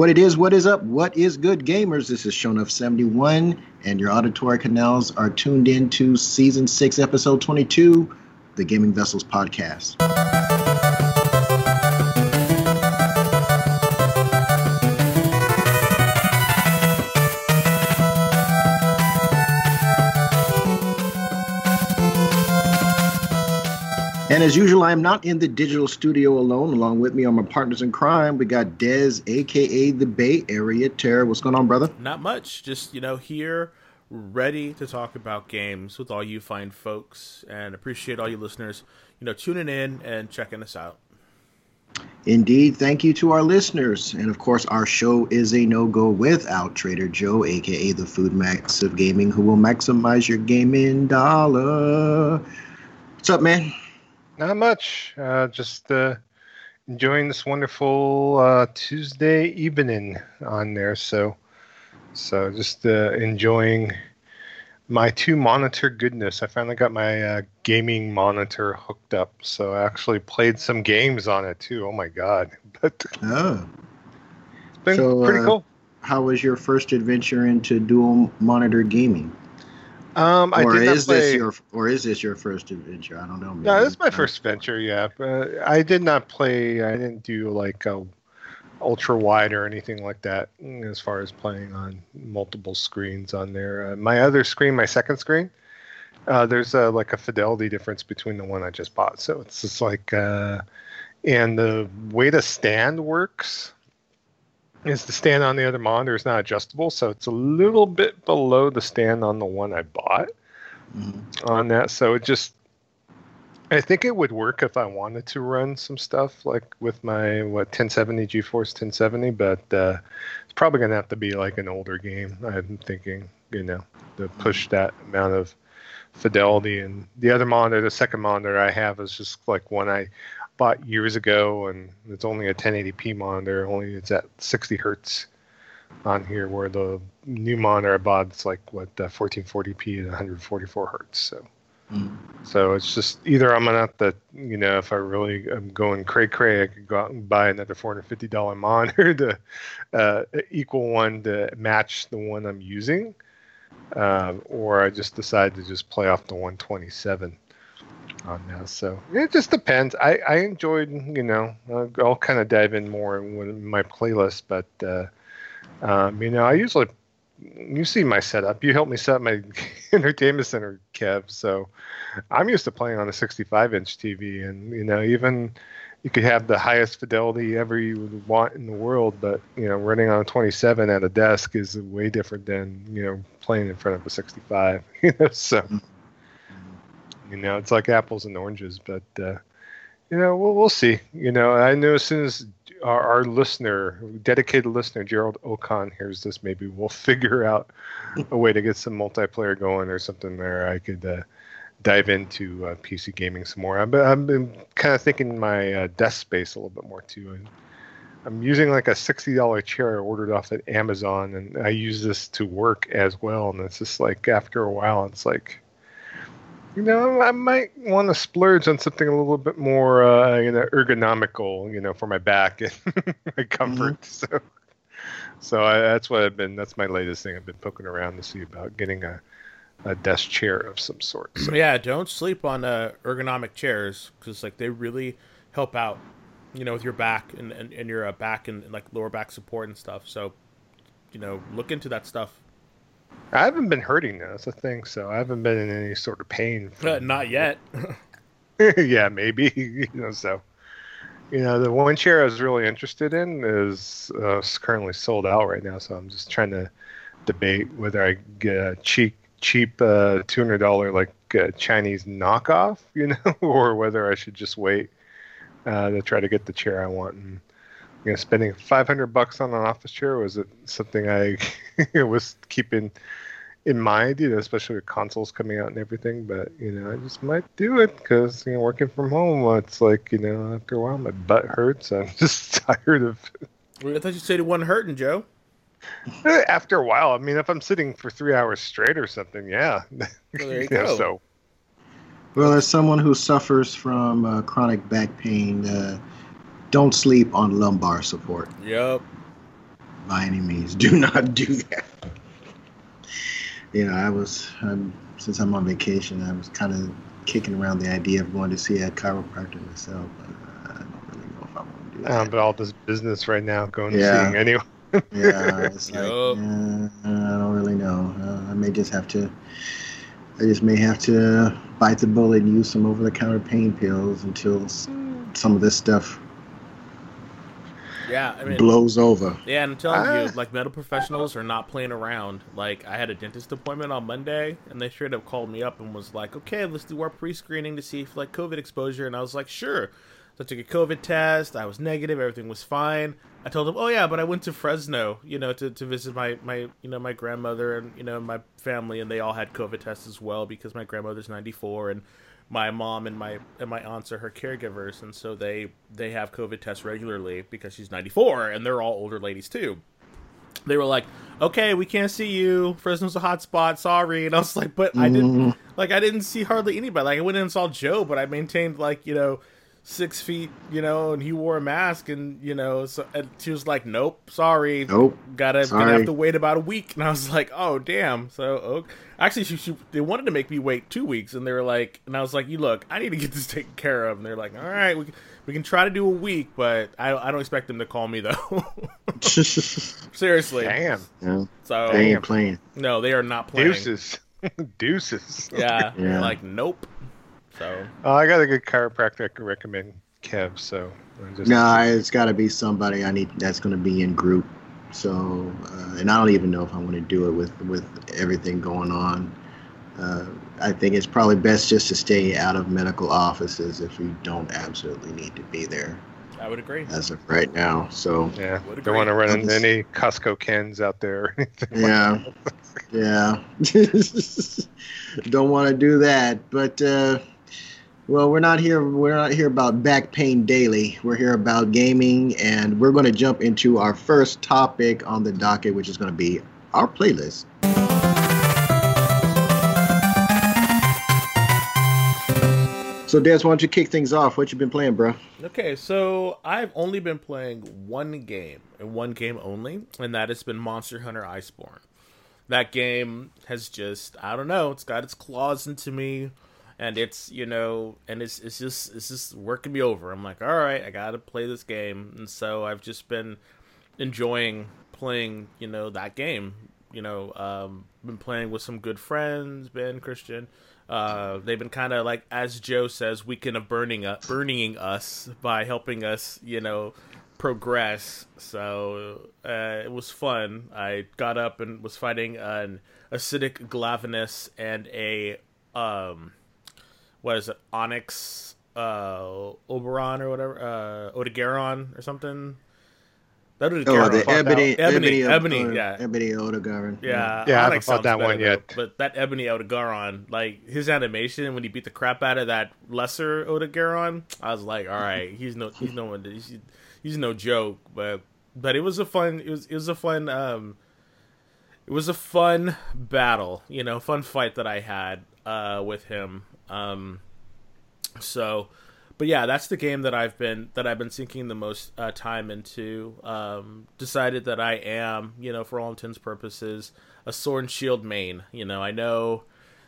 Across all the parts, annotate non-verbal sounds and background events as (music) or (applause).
What it is, what is up, what is good, gamers? This is Shonuff71, and your auditory canals are tuned in to season 6, episode 22, the Gaming Vessels podcast. And as usual, I am not in the digital studio alone. Along with me are my partners in crime. We got Dez, aka the Bay Area Terror. What's going on, brother? Not much. Just, you know, here, ready to talk about games with all you fine folks and appreciate all you listeners, you know, tuning in and checking us out. Indeed. Thank you to our listeners. And of course, our show is a no go without Trader Joe, aka the Food Max of Gaming, who will maximize your gaming dollar. What's up, man? Not much. Uh, just uh, enjoying this wonderful uh, Tuesday evening on there. So, so just uh, enjoying my two monitor goodness. I finally got my uh, gaming monitor hooked up, so I actually played some games on it too. Oh my god! (laughs) But oh, it's been so, pretty uh, cool. How was your first adventure into dual monitor gaming? Um, or is play... this your or is this your first adventure? I don't know. Maybe. No, this is my first venture. Yeah, but I did not play. I didn't do like a ultra wide or anything like that as far as playing on multiple screens on there. Uh, my other screen, my second screen, uh, there's a, like a fidelity difference between the one I just bought. So it's just like, uh, and the way the stand works is the stand on the other monitor is not adjustable, so it's a little bit below the stand on the one I bought mm-hmm. on that. So it just, I think it would work if I wanted to run some stuff like with my what 1070 GeForce 1070, but uh, it's probably gonna have to be like an older game. I'm thinking, you know, to push that amount of fidelity. And the other monitor, the second monitor I have, is just like one I bought years ago, and it's only a 1080p monitor. Only it's at 60 hertz on here, where the new monitor I bought it's like what uh, 1440p at 144 hertz. So, mm. so it's just either I'm gonna have to, you know, if I really am going cray cray, I could go out and buy another 450 dollar (laughs) monitor to uh, equal one to match the one I'm using, uh, or I just decide to just play off the 127 on now. So it just depends. I, I enjoyed, you know, I'll kind of dive in more in my playlist, but, uh, um, you know, I usually, you see my setup. You helped me set up my (laughs) entertainment center, Kev. So I'm used to playing on a 65 inch TV, and, you know, even you could have the highest fidelity ever you would want in the world, but, you know, running on a 27 at a desk is way different than, you know, playing in front of a 65, (laughs) you know, so. Mm-hmm you know, it's like apples and oranges, but uh, you know, we'll, we'll see. You know, I know as soon as our, our listener, dedicated listener Gerald Ocon hears this, maybe we'll (laughs) figure out a way to get some multiplayer going or something there. I could uh, dive into uh, PC gaming some more. I've been, I've been kind of thinking my uh, desk space a little bit more too. And I'm using like a sixty dollar chair I ordered off at Amazon, and I use this to work as well. And it's just like after a while, it's like you know, I might want to splurge on something a little bit more, uh, you know, ergonomical, you know, for my back and (laughs) my comfort. Mm-hmm. So, so I, that's what I've been. That's my latest thing. I've been poking around to see about getting a, a desk chair of some sort. So. Yeah, don't sleep on uh, ergonomic chairs because like they really help out, you know, with your back and and, and your uh, back and, and like lower back support and stuff. So, you know, look into that stuff. I haven't been hurting though. That's the thing. So I haven't been in any sort of pain. From, uh, not yet. (laughs) yeah, maybe. (laughs) you know, so you know, the one chair I was really interested in is uh, currently sold out right now. So I'm just trying to debate whether I get a cheap, cheap uh, two hundred dollar like uh, Chinese knockoff, (laughs) you know, or whether I should just wait uh, to try to get the chair I want. And you know, spending 500 bucks on an office chair was it something I (laughs) was keeping in mind, you know, especially with consoles coming out and everything. But you know, I just might do it because you know, working from home, it's like you know, after a while, my butt hurts. I'm (laughs) just tired of. I thought you said it wasn't hurting, Joe. After a while, I mean, if I'm sitting for three hours straight or something, yeah. Well, there you (laughs) go. so. Well, as someone who suffers from uh, chronic back pain, uh, don't sleep on lumbar support. Yep. by any means. (laughs) Do not do that. You know, I was um, since I'm on vacation, I was kind of kicking around the idea of going to see a chiropractor myself. But I don't really know if I want to do that. Um, but all this business right now going Yeah. to seeing anyone. (laughs) yeah, it's like Yup. uh, I don't really know. Uh, I may just have to. I just may have to bite the bullet and use some over-the-counter pain pills until s- some of this stuff Yeah, I mean, blows over. Yeah, and I'm telling Ah. you, like medical professionals are not playing around. Like I had a dentist appointment on Monday, and they straight up called me up and was like, "Okay, let's do our pre-screening to see if like COVID exposure." And I was like, "Sure." So I took a COVID test. I was negative. Everything was fine. I told them, "Oh yeah, but I went to Fresno, you know, to, to visit my my you know my grandmother and you know my family, and they all had COVID tests as well because my grandmother's 94 and." My mom and my and my aunts are her caregivers and so they they have covid tests regularly because she's 94 and they're all older ladies too. They were like okay we can't see you. Fresno's a hot spot. Sorry. And i was like but i didn't mm-hmm. like i didn't see hardly anybody. Like i went in and saw joe but i maintained like you know six feet you know and he wore a mask and you know so and she was like nope sorry Nope. gotta gonna have to wait about a week (laughs) and i was like oh damn so okay. actually she, she they wanted to make me wait two weeks and they were like and i was like you look i need to get this (laughs) taken care of and they're like all right we, can- we can try to do a week but i, I don't expect them to call me though (laughs) seriously Damn. yeah, so they ain't playing. no they are not playing Deuces. Deuces. yeah, Yeah. Like nope so Oh, I got a good chiropractor I can recommend, Kev. So just No, it's got to be somebody I need that's going to be in group. So, uh, and I don't even know if I want to do it with with everything going on. Uh, I think it's probably best just to stay out of medical offices if you don't absolutely need to be there i would agree as of right now. So, yeah. Would Don't want to run into Others- any Costco cans out there or anything. like yeah, (laughs) yeah. (laughs) don't want to do that. But uh, well, we're not here. We're not here about back pain daily. We're here about gaming, and we're going to jump into our first topic on the docket, which is going to be our playlist. So, Des, why don't you kick things off? What you been playing, bro? Okay, so I've only been playing one game and one game only, and that has been Monster Hunter Iceborne. That game has just I don't know, it's got its claws into me and it's, you know, and it's it's just it's just working me over. I'm like, "All right, I got to play this game." And so I've just been enjoying playing, you know, that game. You know, um, been playing with some good friends, Ben, Christian. Uh, they've been kind of like, as Joe says, weekend of burning us, burning us by helping us, you know, progress. So uh, it was fun. I got up and was fighting an acidic glavenus and a um, what is it, Onyx uh, Oberon or whatever, uh, Odogaron or something. That would Oh, the ebony, Ebony, ebony, Ebony, uh, yeah. Ebony Odegaard. Yeah, Yeah, I haven't fought that better, one though. yet. But that Ebony Odogaron, like his animation when he beat the crap out of that lesser Odogaron, I was like, all right, (laughs) he's no, he's no one, he's, he's no joke. But but it was a fun, it was it was a fun, um, it was a fun battle, you know, fun fight that I had uh with him. Um, so but yeah, that's the game that I've been that I've been sinking the most uh, time into. Um, decided that I am, you know, for all intents purposes, a sword and shield main. You know, I know,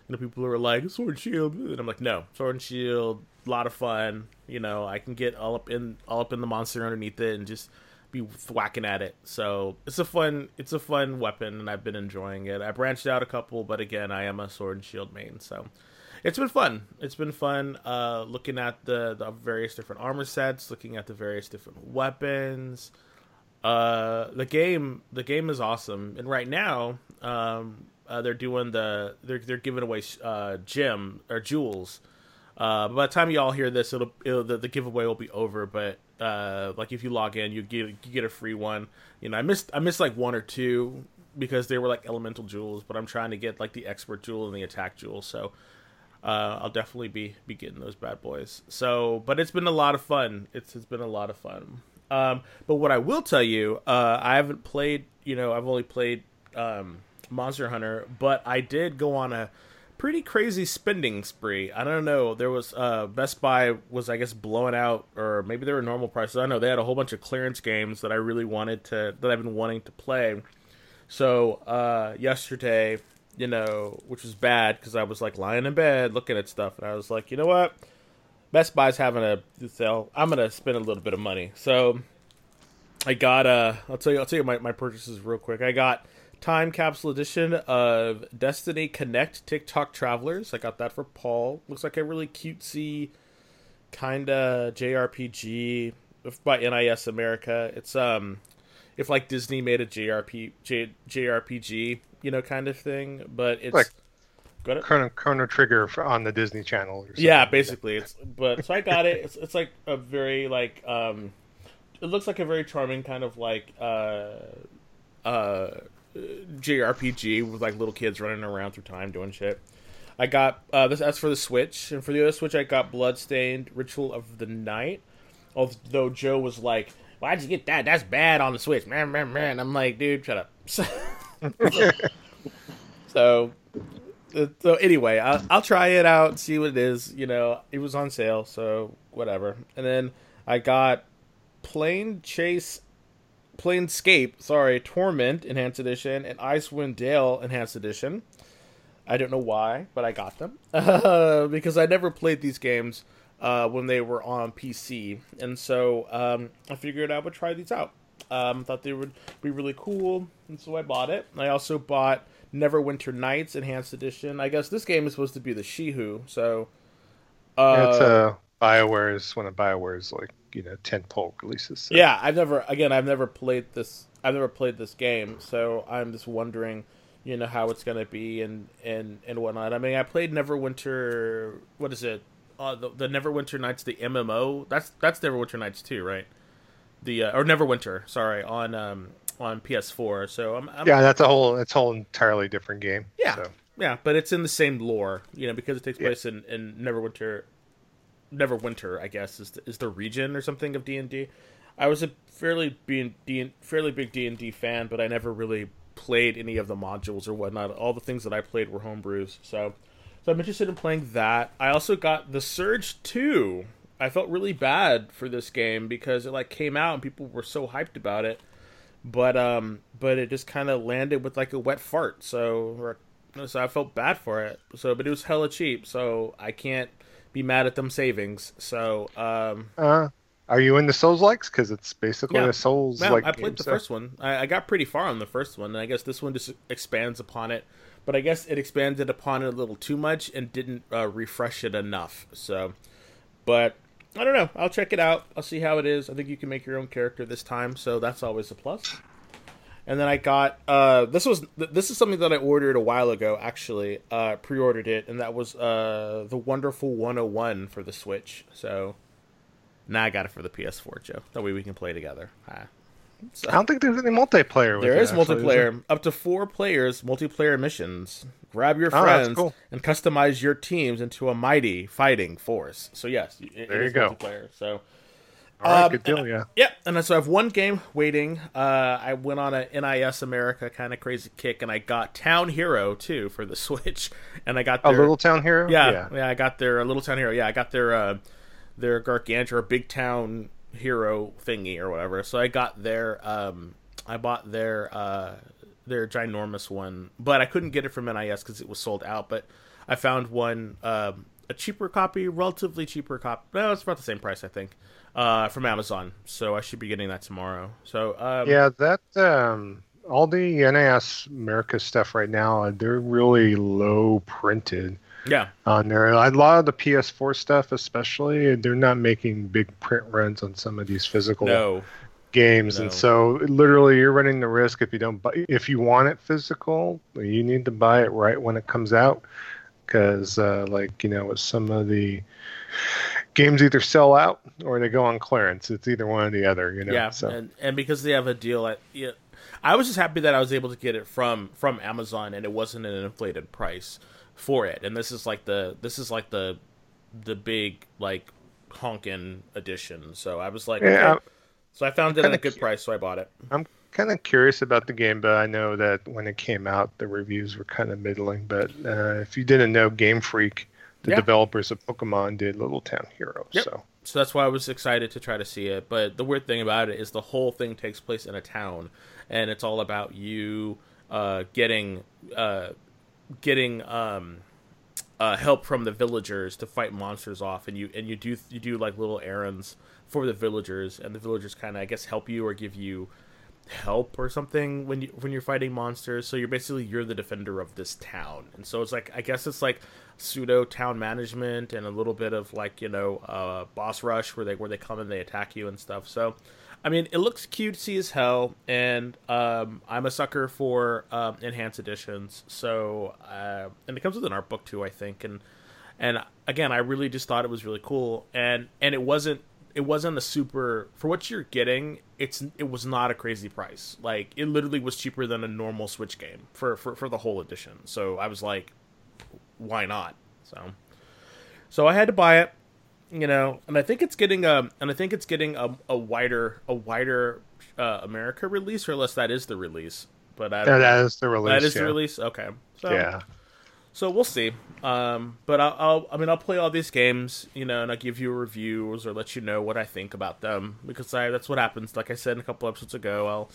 you know, people are like sword and shield, and I'm like, no, sword and shield, a lot of fun. You know, I can get all up in all up in the monster underneath it and just be whacking at it. So it's a fun it's a fun weapon, and I've been enjoying it. I branched out a couple, but again, I am a sword and shield main, so it's been fun. It's been fun uh, looking at the, the various different armor sets, looking at the various different weapons. Uh, the game, the game is awesome, and right now, um, uh, they're doing the they're they're giving away uh, gem or jewels. Uh, by the time you all hear this, it'll, it'll the, the giveaway will be over. But uh, like if you log in, you get you get a free one. You know, I missed I missed like one or two because they were like elemental jewels, but I'm trying to get like the expert jewel and the attack jewel. So uh, I'll definitely be be getting those bad boys. So, but it's been a lot of fun. It's it's been a lot of fun. Um, but what I will tell you, uh, I haven't played. You know, I've only played um, Monster Hunter, but I did go on a pretty crazy spending spree. I don't know. There was uh, Best Buy was I guess blowing out, or maybe they were normal prices. I know they had a whole bunch of clearance games that I really wanted to that I've been wanting to play. So uh, yesterday, you know, which was bad because I was like lying in bed looking at stuff, and I was like, you know what, Best Buy's having a sale. I'm gonna spend a little bit of money. So I got uh, I'll tell you, I'll tell you my my purchases real quick. I got time capsule edition of Destiny Connect Tick-Tock Travelers. I got that for Paul. Looks like a really cutesy kind of JRPG by NIS America. It's um if like Disney made a JRP J, JRPG, you know, kind of thing, but it's like Chrono, Chrono Trigger on the Disney Channel. yeah, basically. It's but so I got it. It's it's like a very like um, it looks like a very charming kind of like uh uh JRPG with like little kids running around through time doing shit. I got uh, this. That's for the Switch, and for the other Switch, I got Bloodstained: Ritual of the Night. Although Joe was like, "Why'd you get that? That's bad on the Switch, man, man, man." I'm like, "Dude, shut up." (laughs) (laughs) so, uh, so anyway, I'll, I'll try it out, see what it is. You know, it was on sale, so whatever. And then I got Plane Chase Planescape, sorry, Torment Enhanced Edition and Icewind Dale Enhanced Edition. I don't know why, but I got them uh, (laughs) because I never played these games uh, when they were on PC, and so um, I figured I would try these out. Um, thought they would be really cool, and so I bought it. I also bought Neverwinter Nights Enhanced Edition. I guess this game is supposed to be the She-Who, so uh, it's uh, Bioware's one of Bioware's like you know tentpole releases. So. Yeah, I've never again I've never played this I've never played this game, so I'm just wondering, you know, how it's gonna be and and and whatnot. I mean, I played Neverwinter. What is it? Uh, the, the Neverwinter Nights, the MMO. That's that's Neverwinter Nights too, right? The uh, or Neverwinter, sorry, on um on PS4. So I'm, I'm yeah, that's a whole that's a whole entirely different game. Yeah, so. yeah, but it's in the same lore, you know, because it takes place yeah. in in Neverwinter Neverwinter, I guess, is the, is the region or something of D and D. I was a fairly being D, fairly big D and D fan, but I never really played any of the modules or whatnot. All the things that I played were homebrews, so so I'm interested in playing that. I also got the Surge Two. I felt really bad for this game because it like came out and people were so hyped about it, but um, but it just kind of landed with like a wet fart. So so I felt bad for it. So but it was hella cheap, so I can't be mad at them savings. So, um, uh, are you in the Souls likes? Because it's basically yeah. a Souls like. Yeah, I played the so. first one. I, I, got pretty far on the first one, and I guess this one just expands upon it. But I guess it expanded upon it a little too much and didn't uh, refresh it enough. So, but I don't know. I'll check it out. I'll see how it is. I think you can make your own character this time, so that's always a plus. and then I got uh, this was this is something that I ordered a while ago. Actually, uh, pre-ordered it, and that was uh, the Wonderful 101 for the Switch. So now I got it for the PS4, Joe. That way we can play together. So, I don't think there's any multiplayer. There is multiplayer, up to four players, multiplayer missions. Grab your oh, friends cool. and customize your teams into a mighty fighting force. So yes, it, there it you go. Multiplayer. So all right, um, good deal, yeah. Yep, and so I have one game waiting. Uh, I went on a NIS America kind of crazy kick, and I got Town Hero too for the (laughs) Switch, and I got their, a Little Town Hero. Yeah, yeah, yeah, I got their Little Town Hero. Yeah, I got their uh, their Gargantua Big Town Hero thingy or whatever. So I got their um, I bought their uh, their ginormous one, but I couldn't get it from NIS because it was sold out. But I found one um, a cheaper copy, relatively cheaper copy. No, it's about the same price, I think uh, from Amazon. So I should be getting that tomorrow. So um, yeah, that um, all the NIS America stuff right now, they're really low printed. Yeah, on there. A lot of the PS4 stuff, especially, they're not making big print runs on some of these physical no. Games, no. and so literally, you're running the risk if you don't buy. If you want it physical, you need to buy it right when it comes out, because uh, like you know, with some of the games either sell out or they go on clearance. It's either one or the other, you know. Yeah, so. and, and because they have a deal, at, yeah, I was just happy that I was able to get it from from Amazon and it wasn't an inflated price for it. And this is like the this is like the the big like honkin edition. So I was like, yeah, okay. So I found it at a good price, so I bought it. I'm kind of curious about the game, but I know that when it came out, the reviews were kind of middling. But uh, if you didn't know, Game Freak, the Yeah. developers of Pokemon, did Little Town Hero. Yep. So So that's why I was excited to try to see it. But the weird thing about it is the whole thing takes place in a town, and it's all about you uh, getting uh, getting um, uh, help from the villagers to fight monsters off, and you and you do you do like little errands for the villagers, and the villagers kind of I guess help you or give you help or something when you when you're fighting monsters. So you're basically you're the defender of this town, and so it's like I guess it's like pseudo town management and a little bit of like you know uh, boss rush where they where they come and they attack you and stuff. So. I mean, it looks cutesy as hell, and um, I'm a sucker for um, enhanced editions. So, uh, and it comes with an art book too, I think. And and again, I really just thought it was really cool, and and it wasn't it wasn't a super for what you're getting. It's it was not a crazy price. Like it literally was cheaper than a normal Switch game for for for the whole edition. So I was like, why not? So so I had to buy it you know, and I think it's getting a, and I think it's getting a, a wider, a wider uh, America release, or unless that is the release. But I don't know. that is the release. that is yeah. the release. Okay, so Yeah. so we'll see. Um, but I'll, I'll, I mean, I'll play all these games, you know, and I'll give you reviews or let you know what I think about them because I that's what happens. Like I said a couple episodes ago, I'll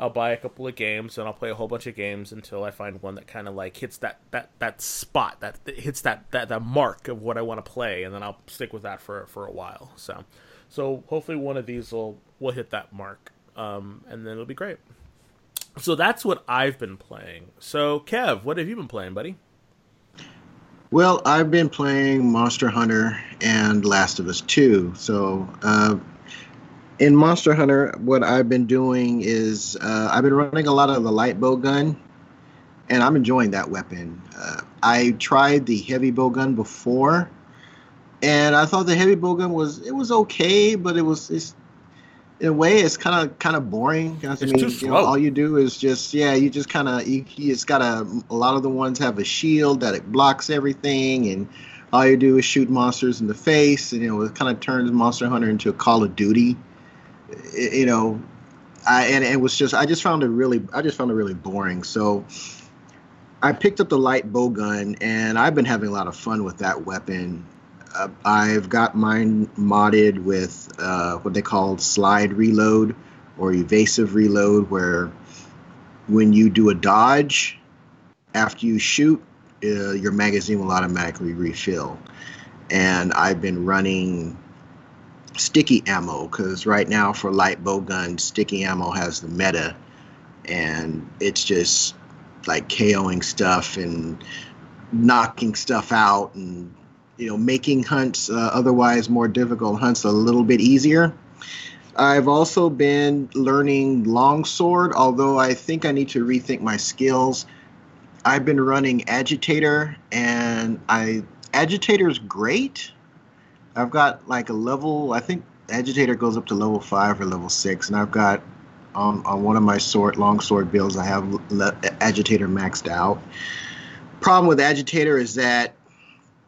I'll buy a couple of games and I'll play a whole bunch of games until I find one that kind of like hits that that that spot that, that hits that that that mark of what I want to play, and then I'll stick with that for for a while. So, so hopefully one of these will will hit that mark, um, and then it'll be great. So that's what I've been playing. So Kev, what have you been playing, buddy? Well, I've been playing Monster Hunter and Last of Us 2. So, uh, in Monster Hunter, what I've been doing is uh, I've been running a lot of the light bow gun, and I'm enjoying that weapon. Uh, I tried the heavy bow gun before, and I thought the heavy bow gun was it was okay, but it was it's, in a way it's kind of kind of boring. I It's mean, too you know, all you do is just yeah, you just kind of it's got a a lot of the ones have a shield that it blocks everything, and all you do is shoot monsters in the face, and you know it kind of turns Monster Hunter into a Call of Duty. You know, I and it was just I just found it really I just found it really boring. So I picked up the light bow gun, and I've been having a lot of fun with that weapon. Uh, I've got mine modded with uh, what they call slide reload or evasive reload, where when you do a dodge after you shoot, uh, your magazine will automatically refill. And I've been running sticky ammo because right now for light bow guns, sticky ammo has the meta, and it's just like KOing stuff and knocking stuff out and you know making hunts uh, otherwise more difficult hunts a little bit easier. I've also been learning longsword, although I think I need to rethink my skills. I've been running agitator, and I agitator's great. I've got like a level. I think agitator goes up to level five or level six, and I've got on on one of my sword longsword builds. I have le- agitator maxed out. Problem with agitator is that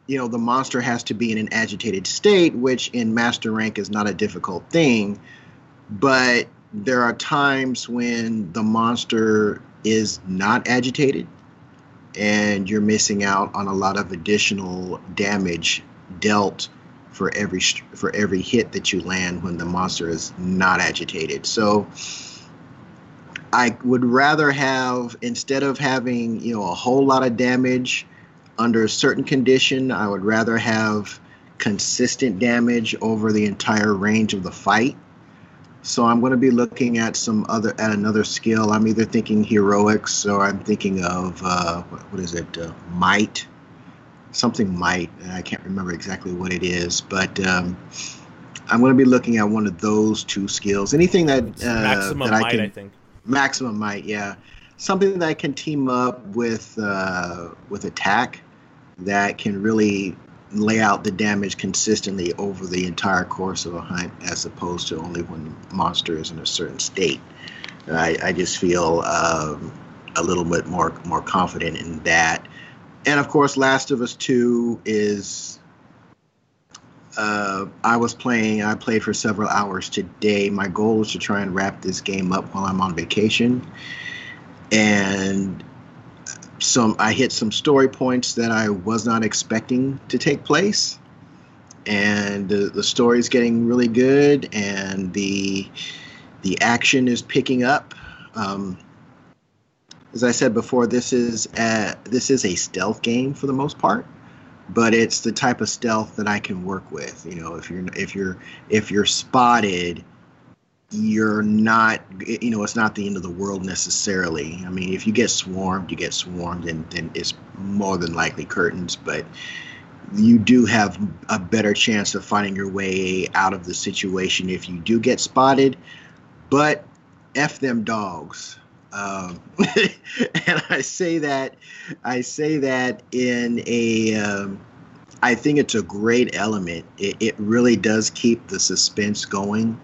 you know the monster has to be in an agitated state, which in master rank is not a difficult thing. But there are times when the monster is not agitated, and you're missing out on a lot of additional damage dealt for every for every hit that you land when the monster is not agitated. So I would rather have instead of having, you know, a whole lot of damage under a certain condition, I would rather have consistent damage over the entire range of the fight. So I'm going to be looking at some other at another skill. I'm either thinking heroics or I'm thinking of uh, what, is it, uh, might, something might. and I can't remember exactly what it is, but um, I'm going to be looking at one of those two skills. Anything that uh, maximum that I might, can I think. maximum might, yeah, something that I can team up with uh, with attack that can really lay out the damage consistently over the entire course of a hunt, as opposed to only when the monster is in a certain state. I, I just feel um, a little bit more more confident in that. And of course, Last of Us Two is uh, I was playing. I played for several hours today. My goal is to try and wrap this game up while I'm on vacation, and some I hit some story points that I was not expecting to take place, and the the story is getting really good, and the the action is picking up. Um, as I said before, this is a, this is a stealth game for the most part, but it's the type of stealth that I can work with. You know, if you're if you're if you're spotted, you're not you know it's not the end of the world necessarily. I mean, if you get swarmed, you get swarmed, and then it's more than likely curtains, but you do have a better chance of finding your way out of the situation if you do get spotted. But f them dogs um, (laughs) and I say that I say that in a um, I think it's a great element. It, it really does keep the suspense going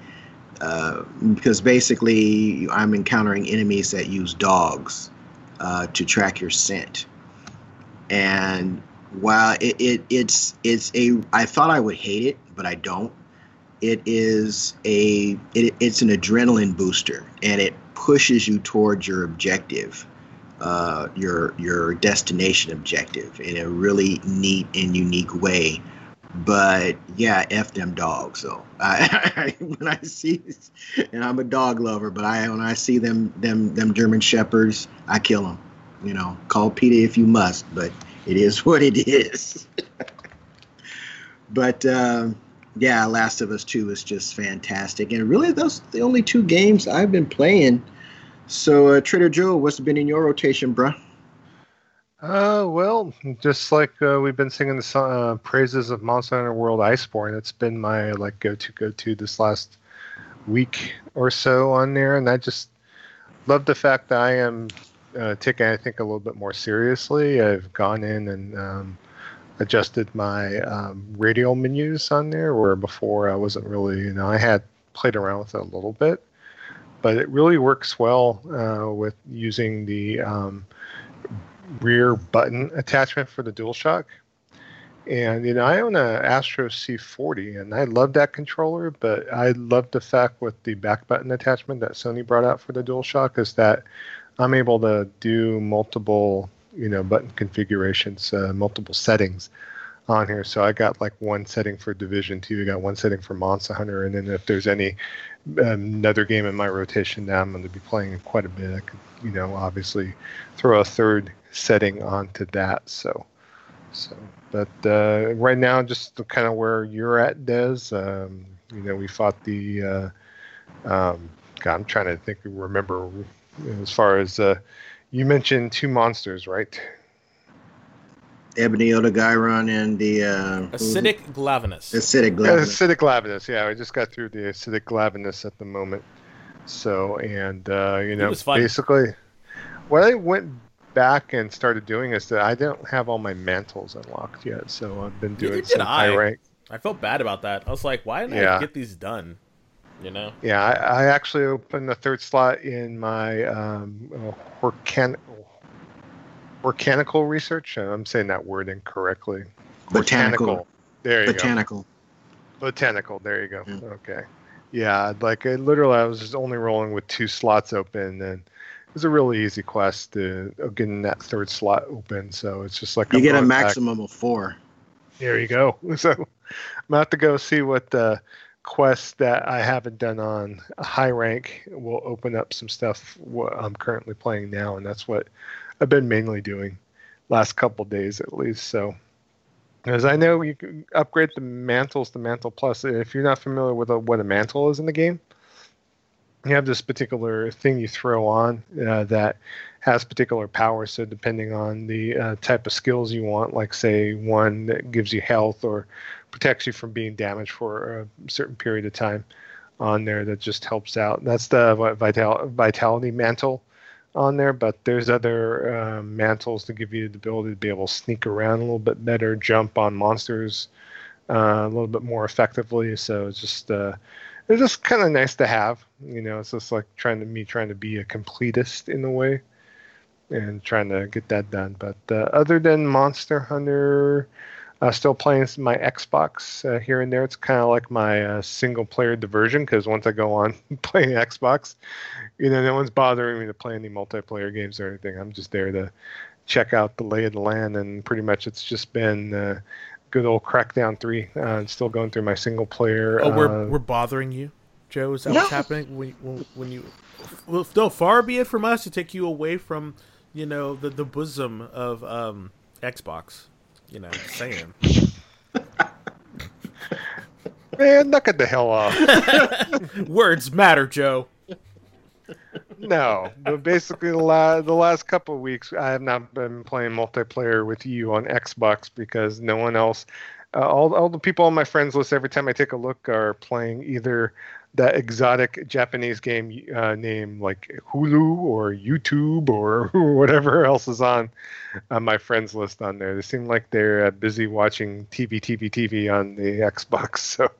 uh, because basically I'm encountering enemies that use dogs uh, to track your scent. And while it, it it's it's a I thought I would hate it, but I don't. It is a it, it's an adrenaline booster, and it pushes you towards your objective, uh, your your destination objective in a really neat and unique way. But yeah, f them dogs. So (laughs) I, when I see, and I'm a dog lover, but I when I see them them them German shepherds, I kill them. You know, call PETA if you must, but it is (laughs) what it is. (laughs) but. Um, yeah, Last of Us Two is just fantastic, and really those the only two games I've been playing. So, uh, Trader Joe, what's been in your rotation, bruh? Uh, well, just like uh, we've been singing the uh, praises of Monster Hunter World Iceborne, it's been my like go to go to this last week or so on there, and I just love the fact that I am uh, taking I think a little bit more seriously. I've gone in and um, adjusted my um, radial menus on there, where before I wasn't really, you know, I had played around with it a little bit, but it really works well uh, with using the um, rear button attachment for the DualShock. And you know, I own an Astro C40, and I love that controller. But I love the fact with the back button attachment that Sony brought out for the DualShock is that I'm able to do multiple you know button configurations, uh, multiple settings on here. So I got like one setting for Division Two, I got one setting for Monster Hunter, and then if there's any um, another game in my rotation that I'm going to be playing quite a bit, I could you know obviously throw a third setting onto that. So so but uh, right now just kind of where you're at, Des. Um, you know we fought the. Uh, um, God, I'm trying to think, remember as far as uh, you mentioned two monsters, right? Ebony Odogaron and the uh, acidic glavenus. Acidic glavenus. Yeah, acidic glavenus. Yeah, I just got through the acidic glavenus at the moment. So, and uh, you know, basically, what I went back and started doing is that I don't have all my mantles unlocked yet. So I've been doing some high rank. I felt bad about that. I was like, why didn't yeah. I get these done? You know? Yeah, I, I actually opened the third slot in my um, uh, Organical research. I'm saying that word incorrectly. Botanical. Botanical. There you Botanical. go. Botanical. Botanical. There you go. Yeah. Okay. Yeah, like I, literally, I was just only rolling with two slots open, and it was a really easy quest to uh, getting that third slot open. So it's just like you get a maximum back. of four. There you go. (laughs) So I'm about to go see what the quests that I haven't done on high rank will open up some stuff what I'm currently playing now, and that's what I've been mainly doing last couple days at least. So, as I know, you can upgrade the mantles to Mantle Plus. If you're not familiar with a, what a mantle is in the game, you have this particular thing you throw on uh, that has particular powers. So depending on the uh, type of skills you want, like say one that gives you health or protects you from being damaged for a certain period of time on there, that just helps out. That's the vital, vitality mantle on there, but there's other uh, mantles to give you the ability to be able to sneak around a little bit better, jump on monsters uh, a little bit more effectively. So it's just uh, it's just kind of nice to have. You know, it's just like trying to me trying to be a completist in a way and trying to get that done. But uh, other than Monster Hunter, uh, still playing my Xbox uh, here and there. It's kind of like my uh, single player diversion because once I go on (laughs) playing Xbox, you know, no one's bothering me to play any multiplayer games or anything. I'm just there to check out the lay of the land, and pretty much it's just been uh, good old Crackdown Three. Uh, still going through my single player. Oh, we're we're bothering you, Joe. Is that what's happening when, when when you? Well, no, far be it from us to take you away from you know the the bosom of um, Xbox. You know, saying. Man, knock it the hell off. (laughs) Words matter, Joe. no, but basically the last the last couple of weeks, I have not been playing multiplayer with you on Xbox because no one else, uh, all all the people on my friends list, every time I take a look, are playing either that exotic Japanese game uh, name like Hulu or YouTube or (laughs) whatever else is on on my friends list on there. They seem like they're uh, busy watching TV, TV, TV on the Xbox. (laughs)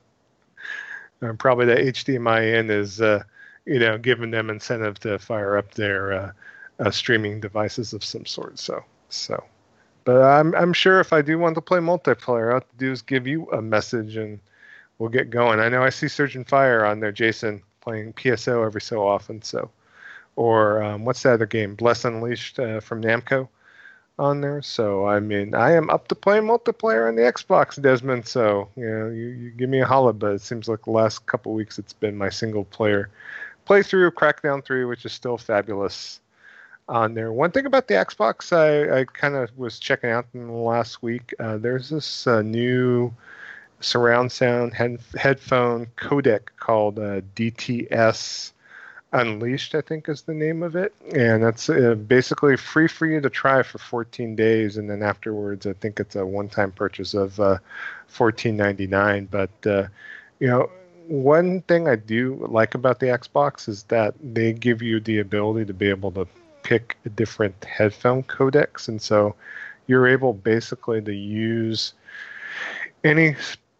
So uh, probably the HDMI in is uh, you know giving them incentive to fire up their uh, uh, streaming devices of some sort. So so. But I'm I'm sure if I do want to play multiplayer, I have to do is give you a message and we'll get going. I know I see Surgeon Fire on there, Jason playing PSO every so often. So, or um, what's the other game? Bless Unleashed uh, from Namco on there. So I mean, I am up to playing multiplayer on the Xbox, Desmond. So you know, you, you give me a holla. But it seems like the last couple weeks it's been my single player playthrough of Crackdown 3, which is still fabulous on there. One thing about the Xbox, I, I kind of was checking out in the last week. Uh, there's this uh, new surround sound head, headphone codec called uh, DTS Unleashed, I think is the name of it, and that's uh, basically free for you to try for 14 days, and then afterwards, I think it's a one-time purchase of uh, 14.99. But uh, you know, one thing I do like about the Xbox is that they give you the ability to be able to pick different headphone codecs, and so you're able basically to use any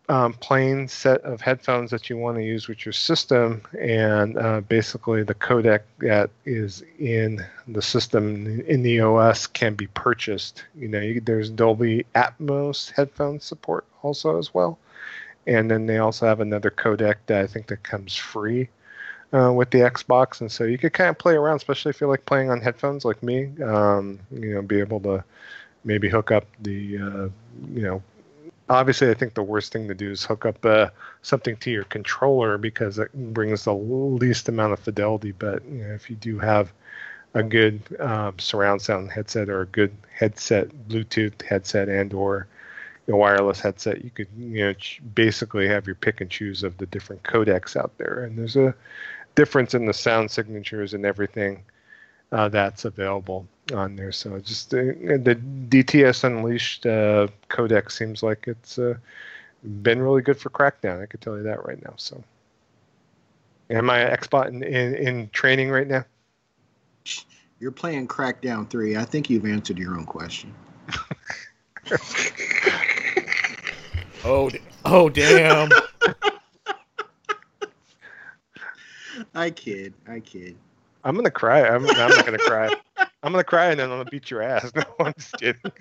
um, plain set of headphones that you want to use with your system, and uh, basically the codec that is in the system in the OS can be purchased. You know, you, there's Dolby Atmos headphone support also as well, and then they also have another codec that I think that comes free. Uh, with the Xbox, and so you could kind of play around, especially if you like playing on headphones like me. Um, you know, be able to maybe hook up the uh, you know obviously, I think the worst thing to do is hook up uh, something to your controller because it brings the least amount of fidelity. But you know, if you do have a good um, surround sound headset or a good headset, Bluetooth headset, and or a wireless headset, you could you know basically have your pick and choose of the different codecs out there. And there's a difference in the sound signatures and everything uh, that's available on there. So just uh, the DTS Unleashed uh, codec seems like it's uh, been really good for Crackdown. I could tell you that right now. So, am I Xbox in, in, in training right now? You're playing Crackdown three. I think you've answered your own question. (laughs) oh, oh, damn! (laughs) I kid. I kid. I'm gonna cry. I'm, I'm not gonna cry. (laughs) I'm gonna cry and then I'm gonna beat your ass. (laughs) No, I'm just kidding.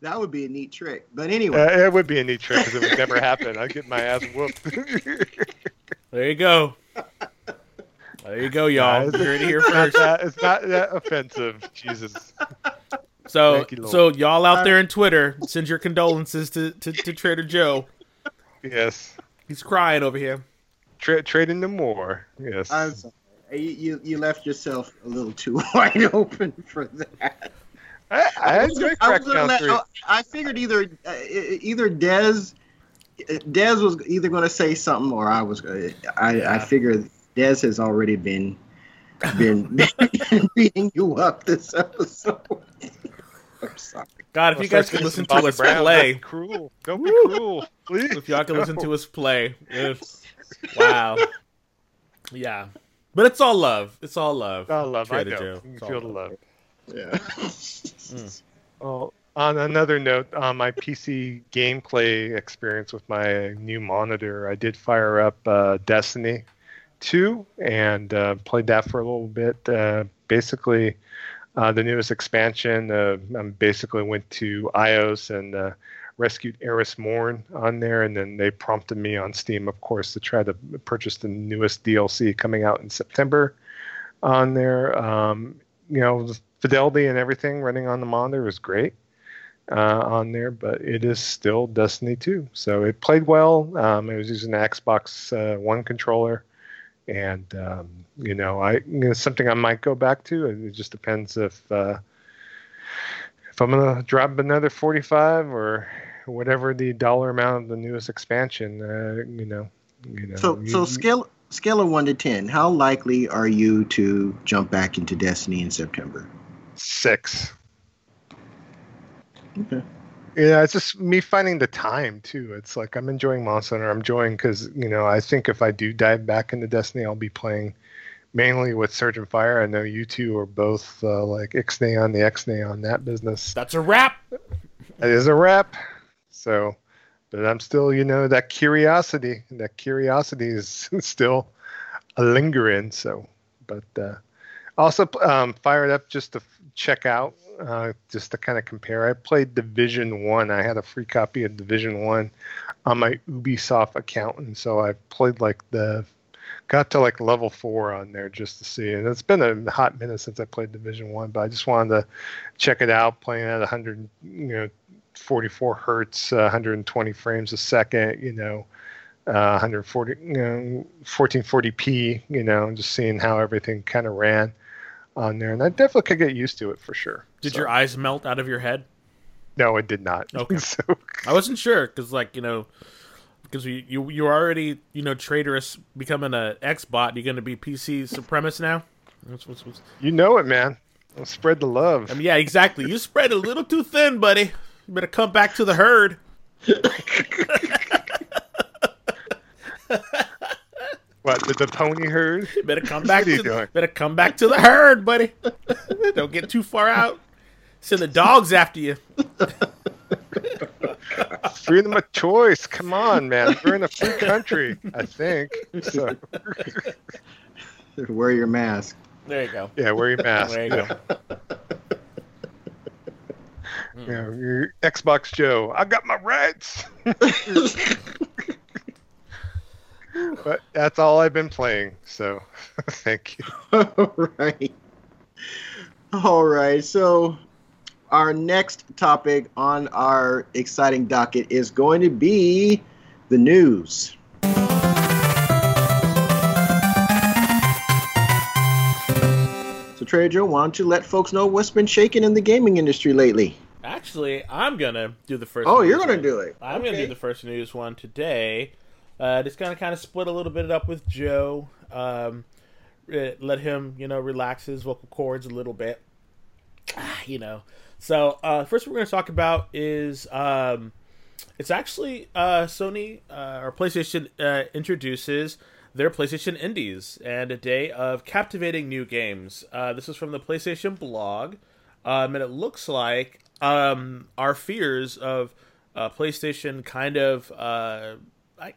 that would be a neat trick. But anyway, uh, it would be a neat trick because it would never happen. I'd get my ass whooped. (laughs) there you go. There you go, y'all. Nah, You're in here first. That, it's not that offensive. Jesus. So, you, so y'all out there in Twitter, send your condolences to, to, to Trader Joe. Yes. He's crying over here. Tra- trading the more. Yes. I'm sorry you you left yourself a little too (laughs) wide open for that. I, I, I, was, I, was let, oh, I figured either uh, either Dez Dez was either going to say something or I was. I yeah. I figured Dez has already been been, been (laughs) (laughs) beating you up this episode. I'm sorry. God, if you guys could listen to us Brown, play, cruel. Don't be cruel, please. If y'all can listen to us play, if, wow, yeah. But it's all love. It's all love. All love. Trader I know. Joe. You feel the love. Yeah. mm. Well, (laughs) on another note, on my PC gameplay experience with my new monitor, I did fire up uh, Destiny 2 and uh, played that for a little bit. Uh, basically, uh, the newest expansion, uh, I basically went to iOS and uh, rescued Eris Morn on there, and then they prompted me on Steam, of course, to try to purchase the newest DLC coming out in September on there. Um, you know, fidelity and everything running on the monitor is great uh, on there, but it is still Destiny 2. So it played well. Um, I was using an Xbox uh, One controller, and um, you know, I you know, something I might go back to. It just depends if uh, if I'm gonna drop another 45 or whatever the dollar amount of the newest expansion. Uh, you know, you know. So you, so scale scale of one to ten. How likely are you to jump back into Destiny in September? Six. Okay. Yeah, it's just me finding the time too. It's like I'm enjoying Monster Hunter. I'm enjoying because you know I think if I do dive back into Destiny, I'll be playing mainly with Surge and Fire. I know you two are both uh, like Ixnay on the Xnay on that business. That's a wrap. That is a wrap. So, but I'm still, you know, that curiosity. That curiosity is (laughs) still a lingering. So, but uh, also um, fired up just to check out, uh, just to kind of compare. I played Division One. I. I had a free copy of Division One on my Ubisoft account, and so I played like the got to like level four on there just to see. And it's been a hot minute since I played Division One, but I just wanted to check it out, playing at 100, you know, 44 hertz, uh, 120 frames a second, you know, uh, 140, you know, 1440p, you know, just seeing how everything kind of ran on there, and I definitely could get used to it for sure. Did So- your eyes melt out of your head? No, it did not. Okay. (laughs) so I wasn't sure because, like, you know, because you you you're already you know traitorous becoming a X bot. You're going to be PC supremacist now. What's, what's, what's... you know it, man. Let's spread the love. I mean, yeah, exactly. You spread a little too thin, buddy. You better come back to the herd. (laughs) what the, the pony herd? You better come back What are you to better come back to the herd, buddy. Don't get too far out. Send the dogs after you. (laughs) Freedom of choice. Come on, man. We're in a free country, I think. So (laughs) Wear your mask. There you go. yeah, wear your mask. There you go. (laughs) Yeah, your Xbox Joe. I got my rights. (laughs) but that's all I've been playing. So thank you. All right. All right. So, our next topic on our exciting docket is going to be the news. So, Trader Joe, why don't you let folks know what's been shaking in the gaming industry lately? Actually, I'm gonna do the first. Oh, you're gonna one. do it. I'm gonna do the first news one today. Uh, just gonna kind of split a little bit up with Joe. Um, let him, you know, relax his vocal cords a little bit. Ah, you know. So uh, first, we're gonna talk about is um, it's actually uh, Sony uh, or PlayStation uh, introduces their PlayStation Indies and a day of captivating new games. Uh, this is from the PlayStation blog, um, and it looks like um, our fears of uh, PlayStation kind of, I,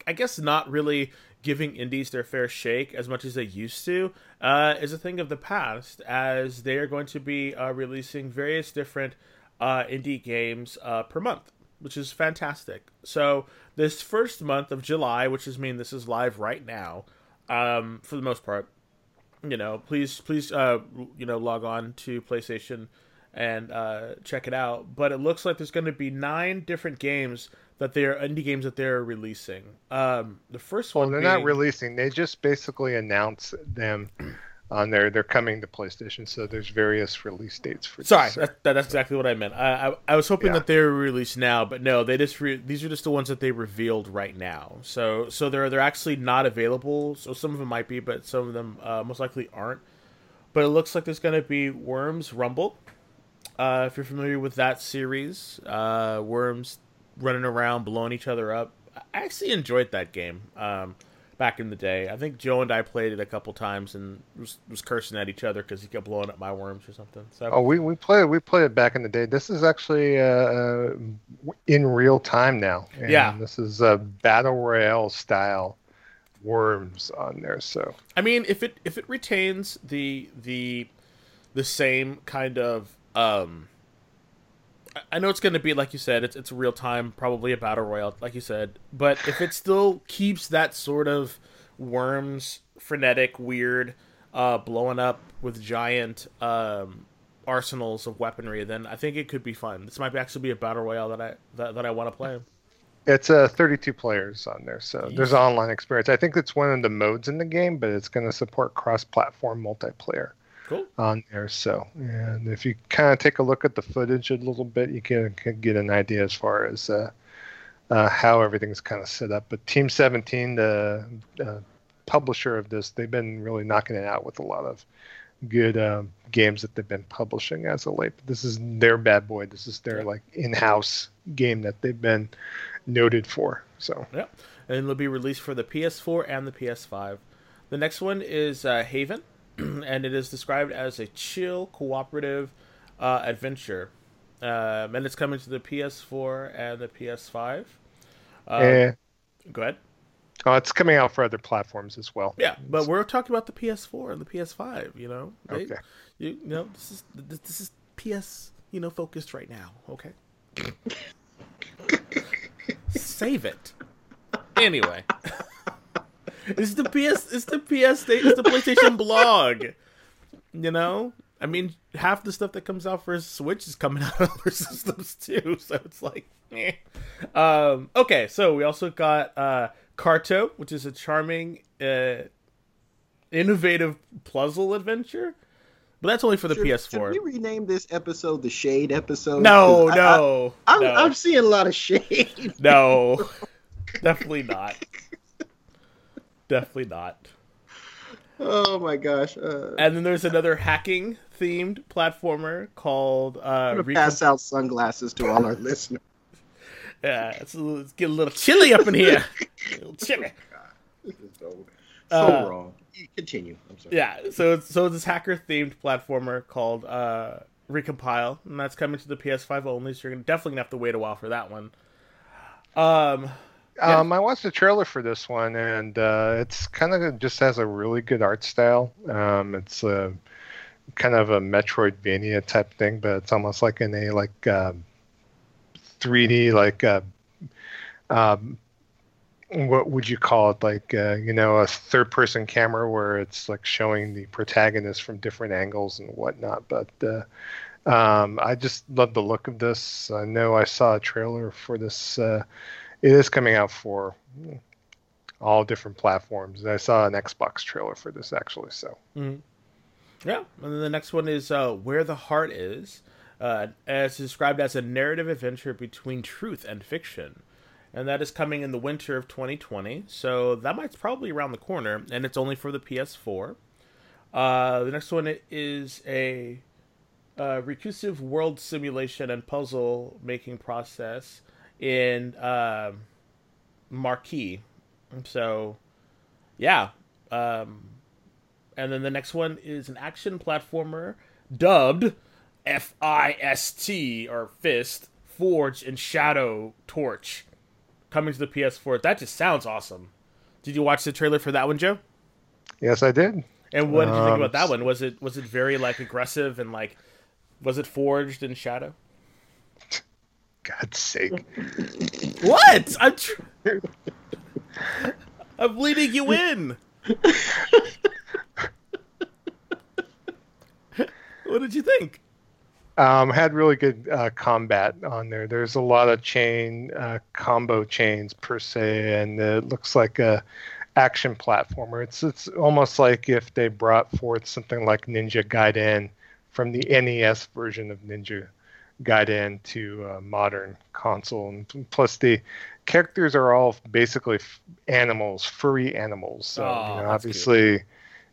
I guess, not really giving indies their fair shake as much as they used to uh, is a thing of the past, as they are going to be uh, releasing various different uh, indie games uh, per month, which is fantastic. So this first month of July, which is mean this is live right now, um, for the most part, you know, please please uh, you know log on to PlayStation and uh, check it out. But it looks like there's going to be nine different games that they're indie games that they're releasing. Um, the first Well, one they're being, not releasing. They just basically announce them (clears throat) on there. They're coming to PlayStation, so there's various release dates for. Sorry, that, that's exactly what I meant. I I, I was hoping Yeah. that they were released now, but no, they just re- these are just the ones that they revealed right now. So so they're they're actually not available. So some of them might be, but some of them uh, most likely aren't. But it looks like there's going to be Worms Rumble. Uh, if you're familiar with that series, uh, Worms running around blowing each other up. I actually enjoyed that game um, back in the day. I think Joe and I played it a couple times and was, was cursing at each other because he kept blowing up my worms or something. So Oh, we we play we played it back in the day. This is actually uh, in real time now. And Yeah. This is a battle royale style worms on there. So I mean, if it if it retains the the the same kind of um I know it's going to be like you said, it's it's real time, probably a battle royale, like you said. But if it still keeps that sort of worms, frenetic, weird, uh, blowing up with giant um, arsenals of weaponry, then I think it could be fun. This might actually be a battle royale that I that, that I want to play. It's uh, 32 players on there, so there's an online experience. I think it's one of the modes in the game, but it's going to support cross-platform multiplayer Cool. on there. So, and if you kind of take a look at the footage a little bit, you can, can get an idea as far as uh, uh, how everything's kind of set up. But Team 17, the uh, publisher of this, they've been really knocking it out with a lot of good um, games that they've been publishing as of late. But this is their bad boy. This is their like in-house game that they've been noted for. So Yeah, and it'll be released for the PS4 and the PS5. The next one is uh, Haven, (clears throat) and it is described as a chill cooperative uh, adventure, um, and it's coming to the PS4 and the PS5. Um, eh, Go ahead. oh, it's coming out for other platforms as well. Yeah, but we're talking about the PS4 and the PS5. You know, They- Okay. you, you know, this is this, this is PS, you know, focused right now. Okay. (laughs) Save it. Anyway, (laughs) it's the PS. It's the PS. It's the PlayStation blog. You know, I mean, half the stuff that comes out for Switch is coming (laughs) out on other systems too. So it's like, eh. um, okay. So we also got uh, Carto, which is a charming, uh, innovative puzzle adventure. But that's only for the Should, PS4. should we rename this episode the Shade episode? No, 'Cause I- no, I, am no, I'm seeing a lot of shade. no, (laughs) definitely not. Definitely not. Oh my gosh. Uh, And then there's another hacking themed platformer called uh, I'm gonna Recon- pass out sunglasses to all our (laughs) listeners. Yeah, it's, a little, it's getting a little chilly up in here. (laughs) a little chilly. Is so, so Uh, wrong. Continue. I'm sorry. Yeah, so it's, so it's this hacker themed platformer called uh, Recompile, and that's coming to the PS5 only. So you're gonna, definitely gonna have to wait a while for that one. Um, Yeah. Um, I watched the trailer for this one, and uh, it's kind of just has a really good art style. Um, it's a kind of a Metroidvania type thing, but it's almost like in a like um 3D like uh, um, what would you call it? Like uh, you know, a third-person camera where it's like showing the protagonist from different angles and whatnot. But uh, um, I just love the look of this. I know I saw a trailer for this. It is coming out for all different platforms. I saw an Xbox trailer for this actually. So mhm. Yeah, and then the next one is uh, Where the Heart Is. Uh, as described as a narrative adventure between truth and fiction. And that is coming in the winter of 2020. So that might probably around the corner, and it's only for the PS4. Uh, the next one is a uh, recursive world simulation and puzzle making process in um Maquette. So, yeah. Um, and then the next one is an action platformer dubbed F I S T or Fist, Forge, and Shadow Torch coming to the PS4. That just sounds awesome. Did you watch the trailer for that one, Joe? yes, I did. And what did you think Um, about that one? Was it was it very like aggressive and like was it forged in shadow? God's sake. What? I'm tr- (laughs) I'm leading you in. what did you think? Um, had really good uh, combat on there. There's a lot of chain uh, combo chains per se, and it looks like a action platformer. It's it's almost like if they brought forth something like Ninja Gaiden from the NES version of Ninja Gaiden to a modern console, and plus the characters are all basically f- animals, furry animals. So Oh, you know, that's cute. obviously,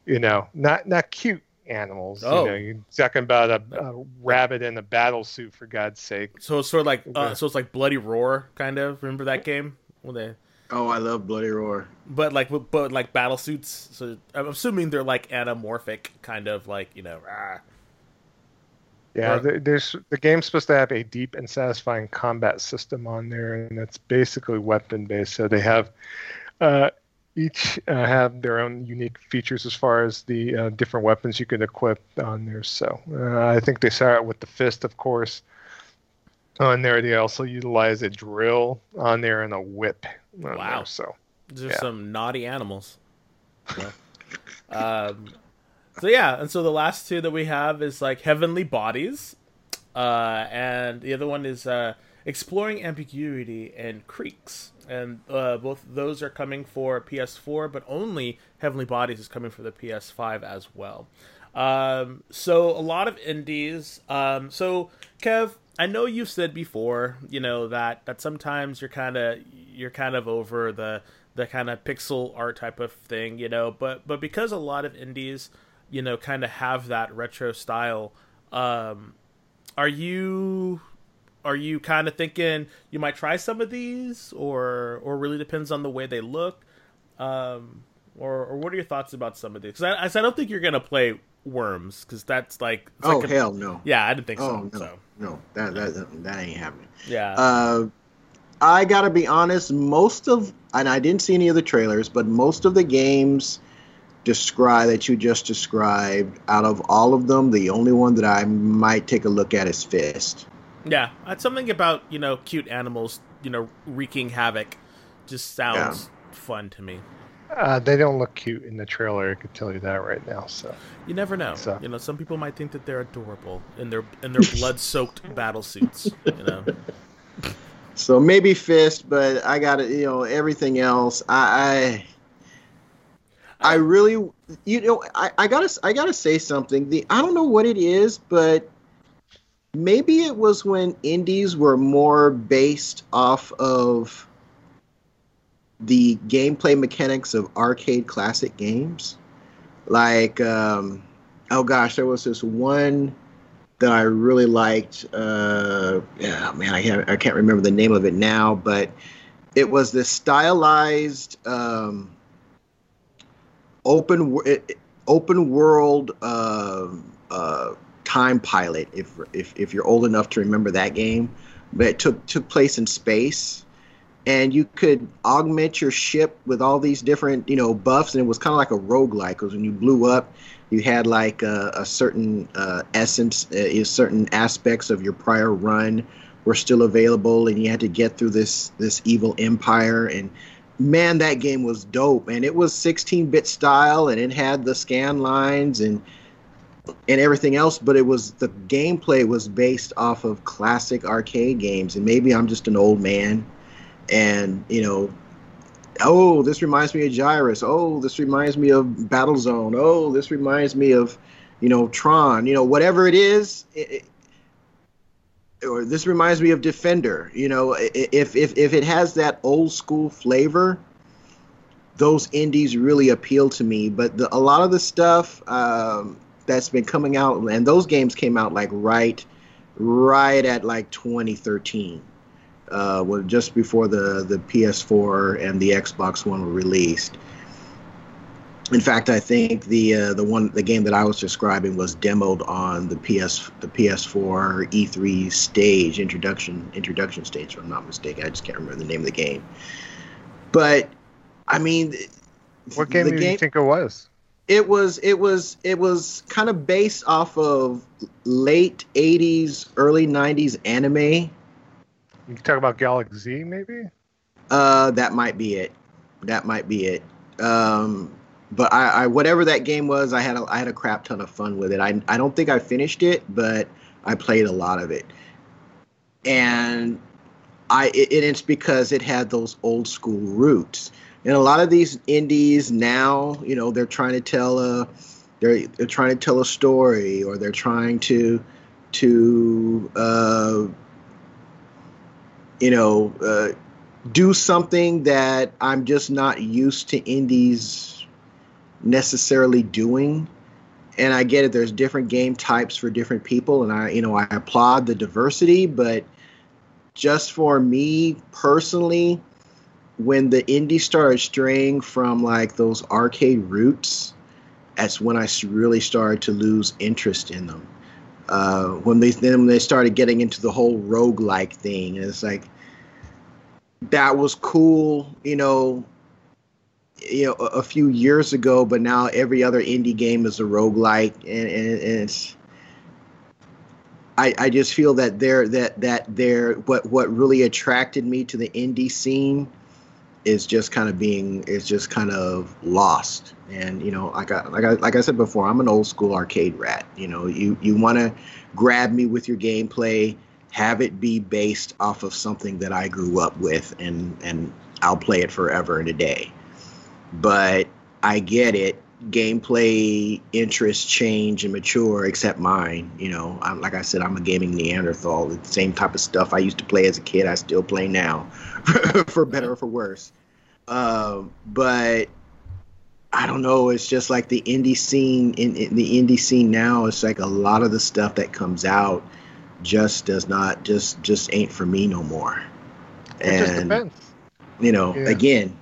you know, not not cute animals. Oh. You know, you're talking about a, a rabbit in a battle suit for God's sake. So it's sort of like uh, so it's like Bloody Roar kind of. Remember that game? When they Oh, I love Bloody Roar. but like with- but like battle suits. So I'm assuming they're like anamorphic kind of like, you know, ah. Yeah, Right. there, there's the game's supposed to have a deep and satisfying combat system on there, and it's basically weapon based. So they have uh, each uh, have their own unique features as far as the uh, different weapons you can equip on there. So uh, I think they start out with the fist, of course, On there, they also utilize a drill on there and a whip. Wow. There, so These are Yeah. some naughty animals. (laughs) Um, so yeah, and so the last two that we have is like Heavenly Bodies, uh, and the other one is uh, Exploring Ambiguity and Creaks, and uh, both those are coming for PS4, but only Heavenly Bodies is coming for the PS5 as well. Um, so a lot of indies. Um, so Kev, I know you've said before, you know that that sometimes you're kind of you're kind of over the the kind of pixel art type of thing, you know. But but because a lot of indies, you know, kind of have that retro style, um, are you are you kind of thinking you might try some of these, or or really depends on the way they look, um, or or what are your thoughts about some of these? Because I, I, don't think you're gonna play Worms because that's like it's Oh like a- hell no. yeah, I didn't think Oh so. no, So no, that that that ain't happening. yeah, Uh, I gotta be honest. Most of, and I didn't see any of the trailers, but most of the games describe that you just described. Out of all of them, the only one that I might take a look at is Fist. yeah, it's something about you know cute animals, you know, wreaking havoc, just sounds fun to me. uh, they don't look cute in the trailer. I could tell you that right now. So You never know. So- You know, some people might think that they're adorable in their in their (laughs) blood-soaked battle suits. You know, So maybe Fist, but I got to You know, everything else, I. I I really, you know, I, I gotta, I gotta say something. The I don't know what it is, but maybe it was when indies were more based off of the gameplay mechanics of arcade classic games. Like, um, oh gosh, there was this one that I really liked. Uh, yeah, man, I can't, I can't remember the name of it now, but it was this stylized um, open open world um uh, time pilot. If, if if you're old enough to remember that game, but it took took place in space. And you could augment your ship with all these different, you know, buffs, and it was kind of like a roguelike. Because when you blew up, you had like a, a certain uh, essence, uh, certain aspects of your prior run were still available, and you had to get through this this evil empire. And man, that game was dope, and it was 16-bit style, and it had the scan lines and and everything else. But it was the gameplay was based off of classic arcade games, and maybe I'm just an old man, and you know oh, this reminds me of Gyruss. Oh, this reminds me of Battlezone. Oh, this reminds me of, you know, Tron. You know, whatever it is, it, or this reminds me of Defender. You know, if if if it has that old school flavor, those indies really appeal to me. But the, a lot of the stuff um, that's been coming out, and those games came out like right, right at like 2013 uh, well, just before the, the PS4 and the Xbox One were released. In fact, I think the uh, the one the game that I was describing was demoed on the PS the PS4 E3 stage introduction introduction stage. If I'm not mistaken, I just can't remember the name of the game. But I mean, what game do you think it was? it was it was it was kind of based off of late 80s early 90s anime You can talk about Galak-Z, maybe. Uh, that might be it. That might be it. Um, but I, I, whatever that game was, I had a, I had a crap ton of fun with it. I, I don't think I finished it, but I played a lot of it. And I, it, it's because it had those old school roots. And a lot of these indies now, you know, they're trying to tell a, they're, they're trying to tell a story, or they're trying to, to, uh, you know, uh, do something that I'm just not used to indies necessarily doing. And I get it. There's different game types for different people, and I, you know, I applaud the diversity. But just for me personally, when the indie started straying from like those arcade roots, that's when I really started to lose interest in them. Uh, when they then when they started getting into the whole roguelike thing, and it's like that was cool, you know, you know, a, few years ago, but now every other indie game is a roguelike and, and, and it's I, I just feel that there that that there what what really attracted me to the indie scene is just kind of being is just kind of lost. And you know like I, like I like I said before I'm an old school arcade rat you know you you want to grab me with your gameplay have it be based off of something that I grew up with and and I'll play it forever and a day but I get it. Gameplay interests change and mature except mine you know. I'm, like i said i'm a gaming neanderthal the same type of stuff i used to play as a kid i still play now (laughs) for better or for worse. Um, but i don't know it's just like the indie scene in, in the indie scene now it's like a lot of the stuff that comes out just does not just just ain't for me no more. It and you know yeah. again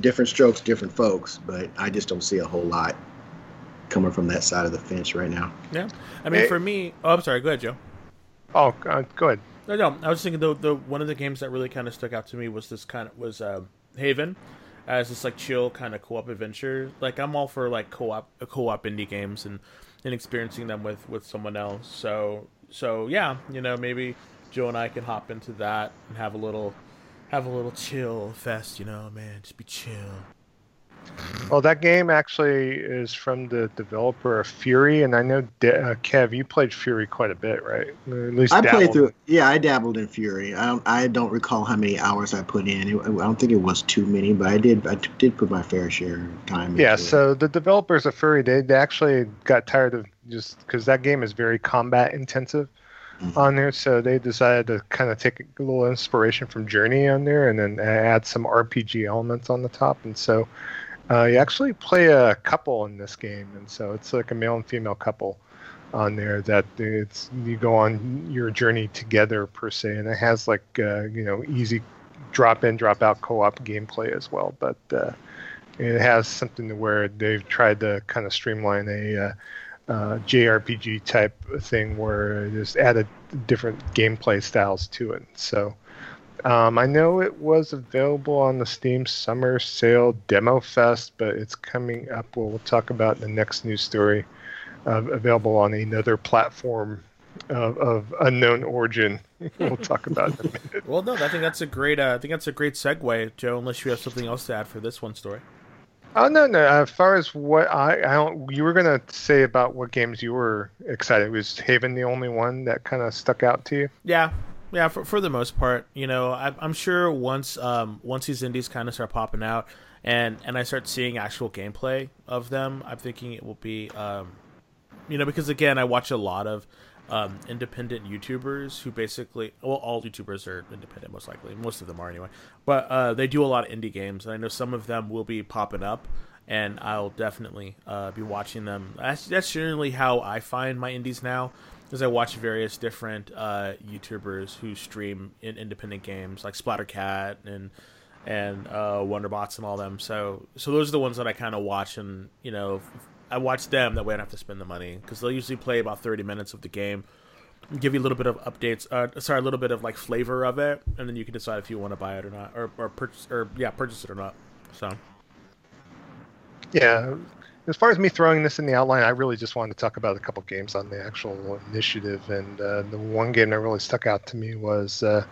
different strokes, different folks, but I just don't see a whole lot coming from that side of the fence right now. Yeah, I mean, for me, oh, I'm sorry. Go ahead, Joe. Oh, uh, go ahead. No, no, I was thinking the the one of the games that really kind of stuck out to me was this kind of was uh, Haven, as this like chill kind of co-op adventure. Like I'm all for like co-op co-op indie games and and experiencing them with with someone else. So so yeah, you know maybe Joe and I can hop into that and have a little have a little chill fest, you know, man. Just be chill. Well, that game actually is from the developer of Furi, and I know uh, Kev, you played Furi quite a bit, right? At least I dabbled. played through. Yeah, I dabbled in Furi. I don't. I don't recall how many hours I put in. I don't think it was too many, but I did. I did put my fair share of time. Yeah. So it. the developers of Furi, they, they actually got tired of just because that game is very combat intensive mm-hmm. on there. So they decided to kind of take a little inspiration from Journey on there, and then add some RPG elements on the top. And so uh, you actually play a couple in this game, and so it's like a male and female couple on there that it's you go on your journey together per se, and it has like uh, you know easy drop in drop out co-op gameplay as well, but. Uh, it has something to where they've tried to kind of streamline a uh, JRPG type thing where just added different gameplay styles to it. So um, I know it was available on the Steam Summer Sale Demo Fest, but it's coming up. Well, we'll talk about the next news story. Uh, available on another platform of, of, unknown origin. (laughs) we'll talk about minute. Well, no, I think that's a great. Uh, I think that's a great segue, Joe. Unless you have something else to add for this one story. Oh no, no. As far as what I, I don't, you were gonna say about what games you were excited. Was Haven the only one that kind of stuck out to you? Yeah, yeah. For for the most part, you know, I, am sure once um once these indies kind of start popping out, and and I start seeing actual gameplay of them, I'm thinking it will be um, you know, because again, I watch a lot of um, independent YouTubers who basically, well, all YouTubers are independent, most likely. Most of them are anyway. But uh, they do a lot of indie games, and I know some of them will be popping up, and I'll definitely uh, be watching them. That's, that's generally how I find my indies now, is I watch various different uh, YouTubers who stream in independent games, like Splattercat and and uh, Wanderbots and all them. So so those are the ones that I kind of watch, and you know I watch them. That way, I don't have to spend the money because they'll usually play about thirty minutes of the game, give you a little bit of updates. Uh, sorry, a little bit of like flavor of it, and then you can decide if you want to buy it or not, or or purchase or yeah, purchase it or not. So. Yeah, as far as me throwing this in the outline, I really just wanted to talk about a couple games on the actual initiative, and uh, the one game that really stuck out to me was uh,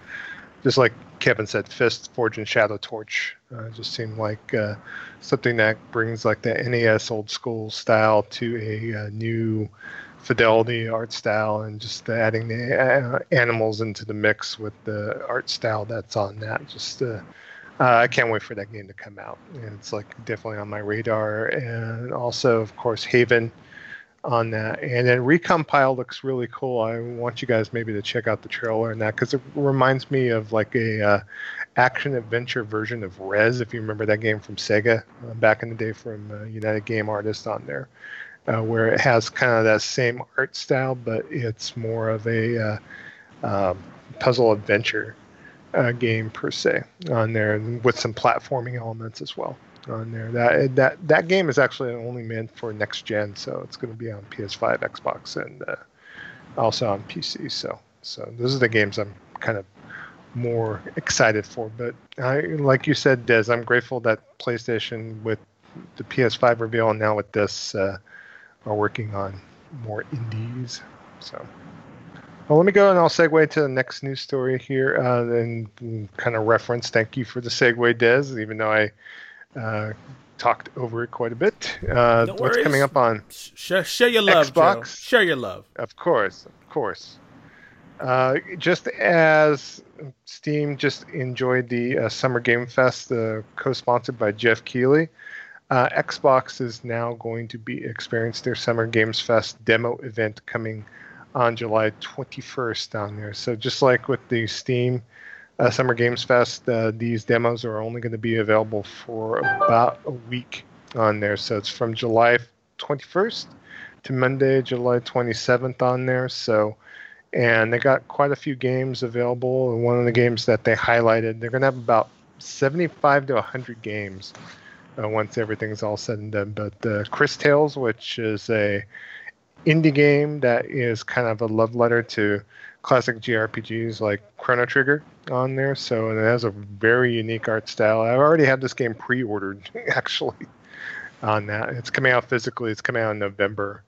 just like Kevin said, Fist, Forge, and Shadow Torch. Uh, just seemed like uh, something that brings like the NES old school style to a, a uh, new fidelity art style, and just adding the uh, animals into the mix with the art style that's on that. Just uh, uh, I can't wait for that game to come out. And it's like definitely on my radar. And also, of course, Haven on that. And then Recompile looks really cool. I want you guys maybe to check out the trailer and that because it reminds me of like a uh, action adventure version of Rez, if you remember that game from Sega uh, back in the day from uh, United Game Artists on there, uh, where it has kind of that same art style, but it's more of a uh, um, puzzle adventure uh, game per se on there with some platforming elements as well on there. That that that game is actually only meant for next gen, so it's going to be on PS5, Xbox, and uh, also on PC. So so those are the games I'm kind of more excited for. But I, like you said, Des, I'm grateful that PlayStation with the PS5 reveal and now with this uh, are working on more indies. So Well, let me go and I'll segue to the next news story here uh, and kind of reference. Thank you for the segue, Des, even though I uh, talked over it quite a bit. Uh, No what's coming up on Share, share your love, Joe. Share your love. Of course, of course. Uh, just as Steam just enjoyed the uh, Summer Game Fest, uh, co-sponsored by Geoff Keighley, uh, Xbox is now going to be experience their Summer Games Fest demo event coming on July 21st down there. So just like with the Steam uh, Summer Games Fest, uh, these demos are only going to be available for about a week on there. So it's from July 21st to Monday, July 27th on there. So, and they got quite a few games available. And one of the games that they highlighted, they're going to have about 75 to 100 games uh, once everything's all said and done. But uh, Cris Tales, which is a indie game that is kind of a love letter to classic JRPGs like Chrono Trigger on there. So and it has a very unique art style. I've already had this game pre-ordered (laughs) actually on that. It's coming out physically. It's coming out in November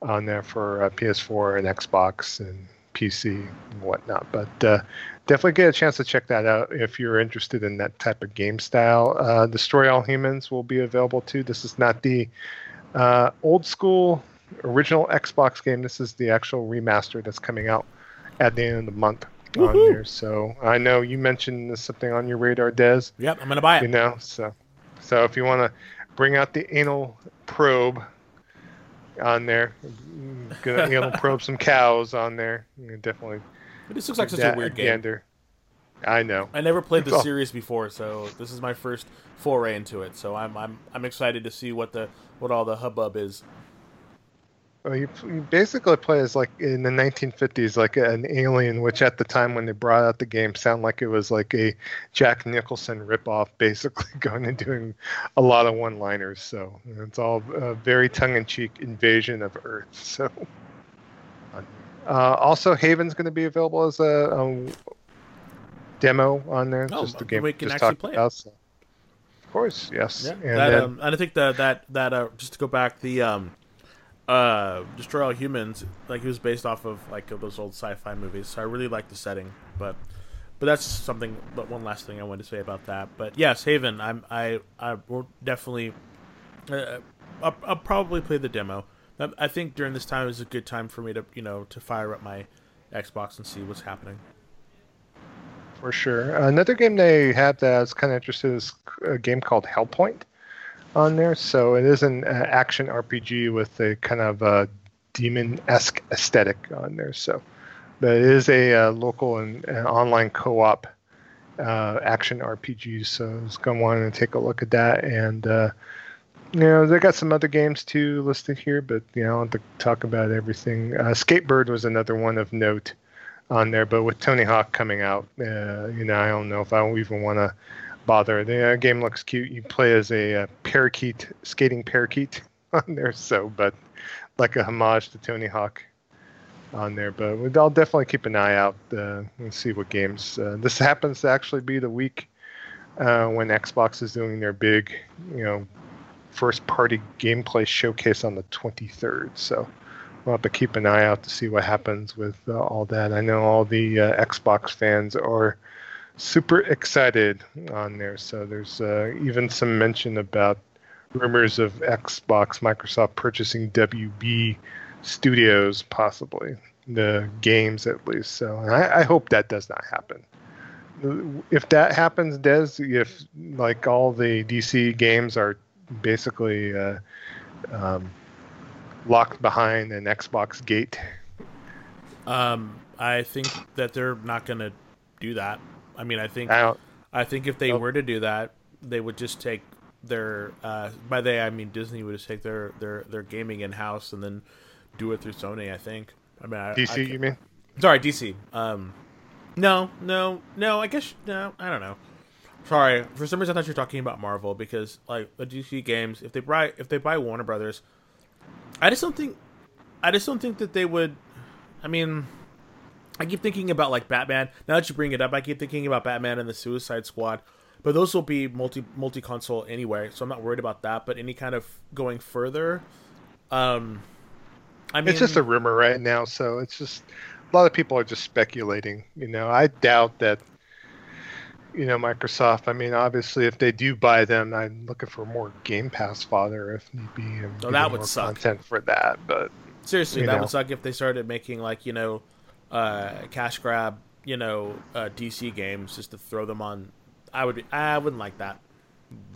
on there for uh, PS4 and Xbox and PC and whatnot. But uh, definitely get a chance to check that out if you're interested in that type of game style. Uh, Destroy All Humans will be available too. This is not the uh, old school original Xbox game. This is the actual remaster that's coming out at the end of the month on Woohoo. there. So I know you mentioned something on your radar, Des Yep, I'm gonna buy it. you know so so if you want to bring out the anal probe on there gonna anal (laughs) probe some cows on there you definitely It just looks like such a weird game. gander. i know I never played the (laughs) series before, so this is my first foray into it. So I'm I'm I'm excited to see what the what all the hubbub is. Well, you, you basically play as like in the 1950s like an alien which at the time when they brought out the game sounded like it was like a jack nicholson ripoff basically (laughs) going and doing a lot of one liners so it's all a very tongue-in-cheek invasion of earth (laughs) so Uh, also, Haven's going to be available as a um, demo on there. Oh, just the game we can actually play it. about. So. Of course, yes. Yeah, and that, then, um, and I think the, that that uh, just to go back, the um, uh, Destroy All Humans, like it was based off of like those old sci-fi movies. So I really like the setting, but but that's something. But one last thing I wanted to say about that. But yes, Haven, I'm I I will definitely. Uh, I'll, I'll probably play the demo. I- think during this time is a good time for me to you know to fire up my Xbox and see what's happening. for sure. Another game they have that I was kind of interested in is a game called Hellpoint on there. So it is an uh, action RPG with a kind of uh, demon-esque aesthetic on there. So, but it is a uh, local and uh, online co-op uh, action RPG. So I was going to want to take a look at that. And uh, you know, they got some other games too listed here, but you know, I don't talk about everything. Skatebird was another one of note on there, but with Tony Hawk coming out, you know, I don't know if I even want to bother. The uh, game looks cute. You play as a uh, parakeet, skating parakeet (laughs) on there, so but like a homage to Tony Hawk on there. But I'll definitely keep an eye out uh, and see what games. Uh, this happens to actually be the week uh, when Xbox is doing their big, you know, first party gameplay showcase on the 23rd. So we'll have to keep an eye out to see what happens with uh, all that. I know all the uh, Xbox fans are super excited on there. So there's uh, even some mention about rumors of Xbox, Microsoft purchasing WB Studios, possibly the games at least. So I, I hope that does not happen. If that happens, Des, if like all the DC games are basically uh, um, locked behind an Xbox gate, Um, I think that they're not going to do that. I mean, I think I. I think if they Oh. were to do that, they would just take their uh, by they I mean Disney would just take their their their gaming in house and then do it through Sony. I think. I mean, I, DC, I, you mean? sorry, DC. Um, no, no, no. I guess no. I don't know. Sorry, for some reason I thought you were talking about Marvel because like the DC games, if they buy if they buy Warner Brothers, I just don't think, I just don't think that they would. I mean, I keep thinking about like Batman. Now that you bring it up, I keep thinking about Batman and the Suicide Squad. But those will be multi multi console anyway, so I'm not worried about that. But any kind of going further, um, I mean, it's just a rumor right now, so it's just a lot of people are just speculating. You know, I doubt that. You know, Microsoft. I mean, obviously, if they do buy them, I'm looking for more Game Pass fodder if need be, and Oh, that would suck. content for that. But seriously, that know. would suck if they started making like you know, uh, cash grab, you know, uh, DC games just to throw them on. I would, I wouldn't like that.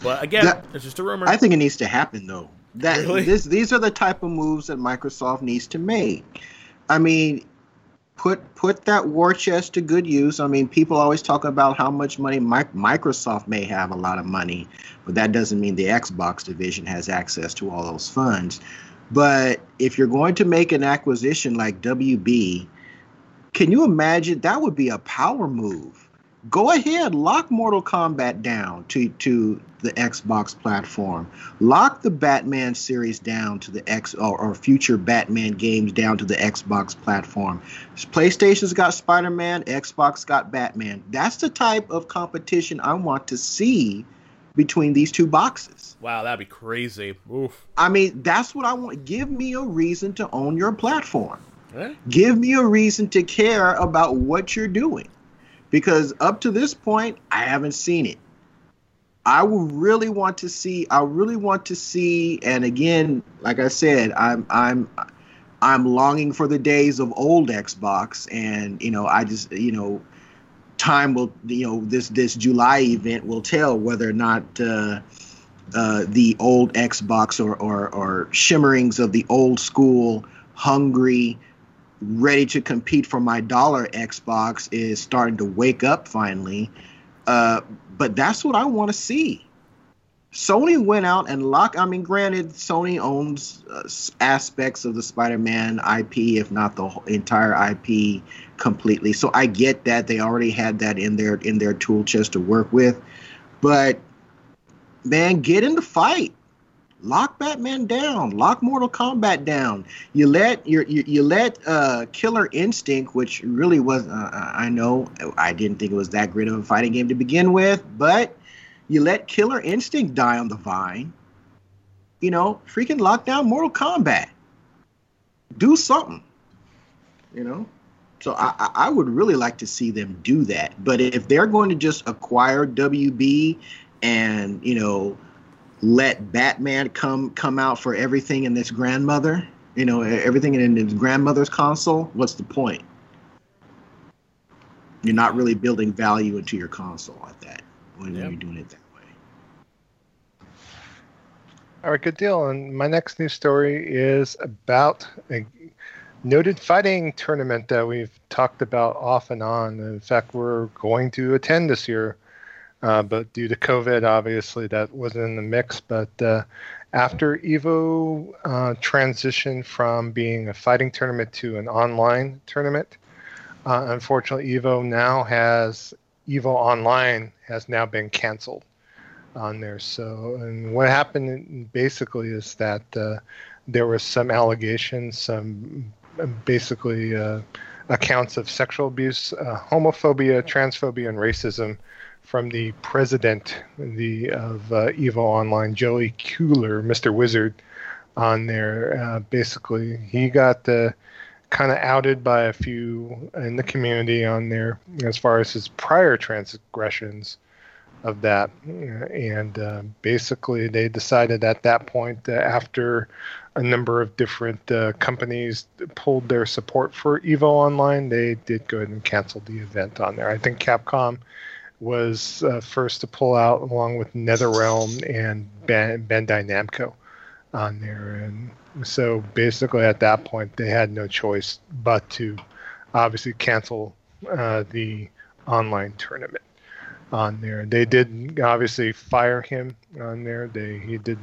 But again, That- it's just a rumor. I think it needs to happen though. That Really? this these are the type of moves that Microsoft needs to make. I mean, put put that war chest to good use. I mean, people always talk about how much money Mi- Microsoft may have a lot of money, but that doesn't mean the Xbox division has access to all those funds. But if you're going to make an acquisition like WB, can you imagine that would be a power move? Go ahead, lock Mortal Kombat down to to the Xbox platform. Lock the Batman series down to the X or, or future Batman games down to the Xbox platform. PlayStation's got Spider-Man, Xbox got Batman. That's the type of competition I want to see between these two boxes. wow, that'd be crazy. Oof. I mean, that's what I want. Give me a reason to own your platform Give me a reason to care about what you're doing. Because up to this point i haven't seen it. I would really want to see i really want to see and again like i said i'm i'm i'm longing for the days of old xbox and you know i just you know time will you know this this july event will tell whether or not uh uh, the old Xbox or, or, or shimmerings of the old school, hungry, ready to compete for my dollar Xbox is starting to wake up finally. Uh, but that's what I want to see. Sony went out and locked. I mean, granted, Sony owns uh, aspects of the Spider-Man IP, if not the entire IP completely. So I get that they already had that in their in their tool chest to work with. But man, get in the fight. Lock Batman down. Lock Mortal Kombat down. You let you, you let uh, Killer Instinct, which really was uh, I know I didn't think it was that great of a fighting game to begin with, but you let Killer Instinct die on the vine. You know, freaking lock down Mortal Kombat. Do something. You know. So I I would really like to see them do that. But if they're going to just acquire WB and you know let Batman come come out for everything in this grandmother, you know, everything in his grandmother's console, what's the point? You're not really building value into your console like that when Yep. you're doing it that way. All right, good deal. And my next news story is about a noted fighting tournament that we've talked about off and on. In fact, we're going to attend this year, uh, but due to COVID, obviously that wasn't in the mix. But uh, after Evo uh, transitioned from being a fighting tournament to an online tournament, uh, unfortunately, Evo now has Evo Online has now been canceled on there. So, and what happened basically is that uh, there was some allegations, some basically uh, accounts of sexual abuse, homophobia, transphobia, and racism from the president the of uh, Evo Online, Joey Cuellar, Mr. Wizard, on there. Uh, basically, he got uh, kind of outed by a few in the community on there as far as his prior transgressions of that. And uh, basically, they decided at that point, uh, after a number of different uh, companies pulled their support for Evo Online, they did go ahead and cancel the event on there. I think Capcom was uh, first to pull out, along with NetherRealm and Ban- Bandai Namco on there. And so basically, at that point, they had no choice but to obviously cancel uh, the online tournament on there. They did obviously fire him on there. They he did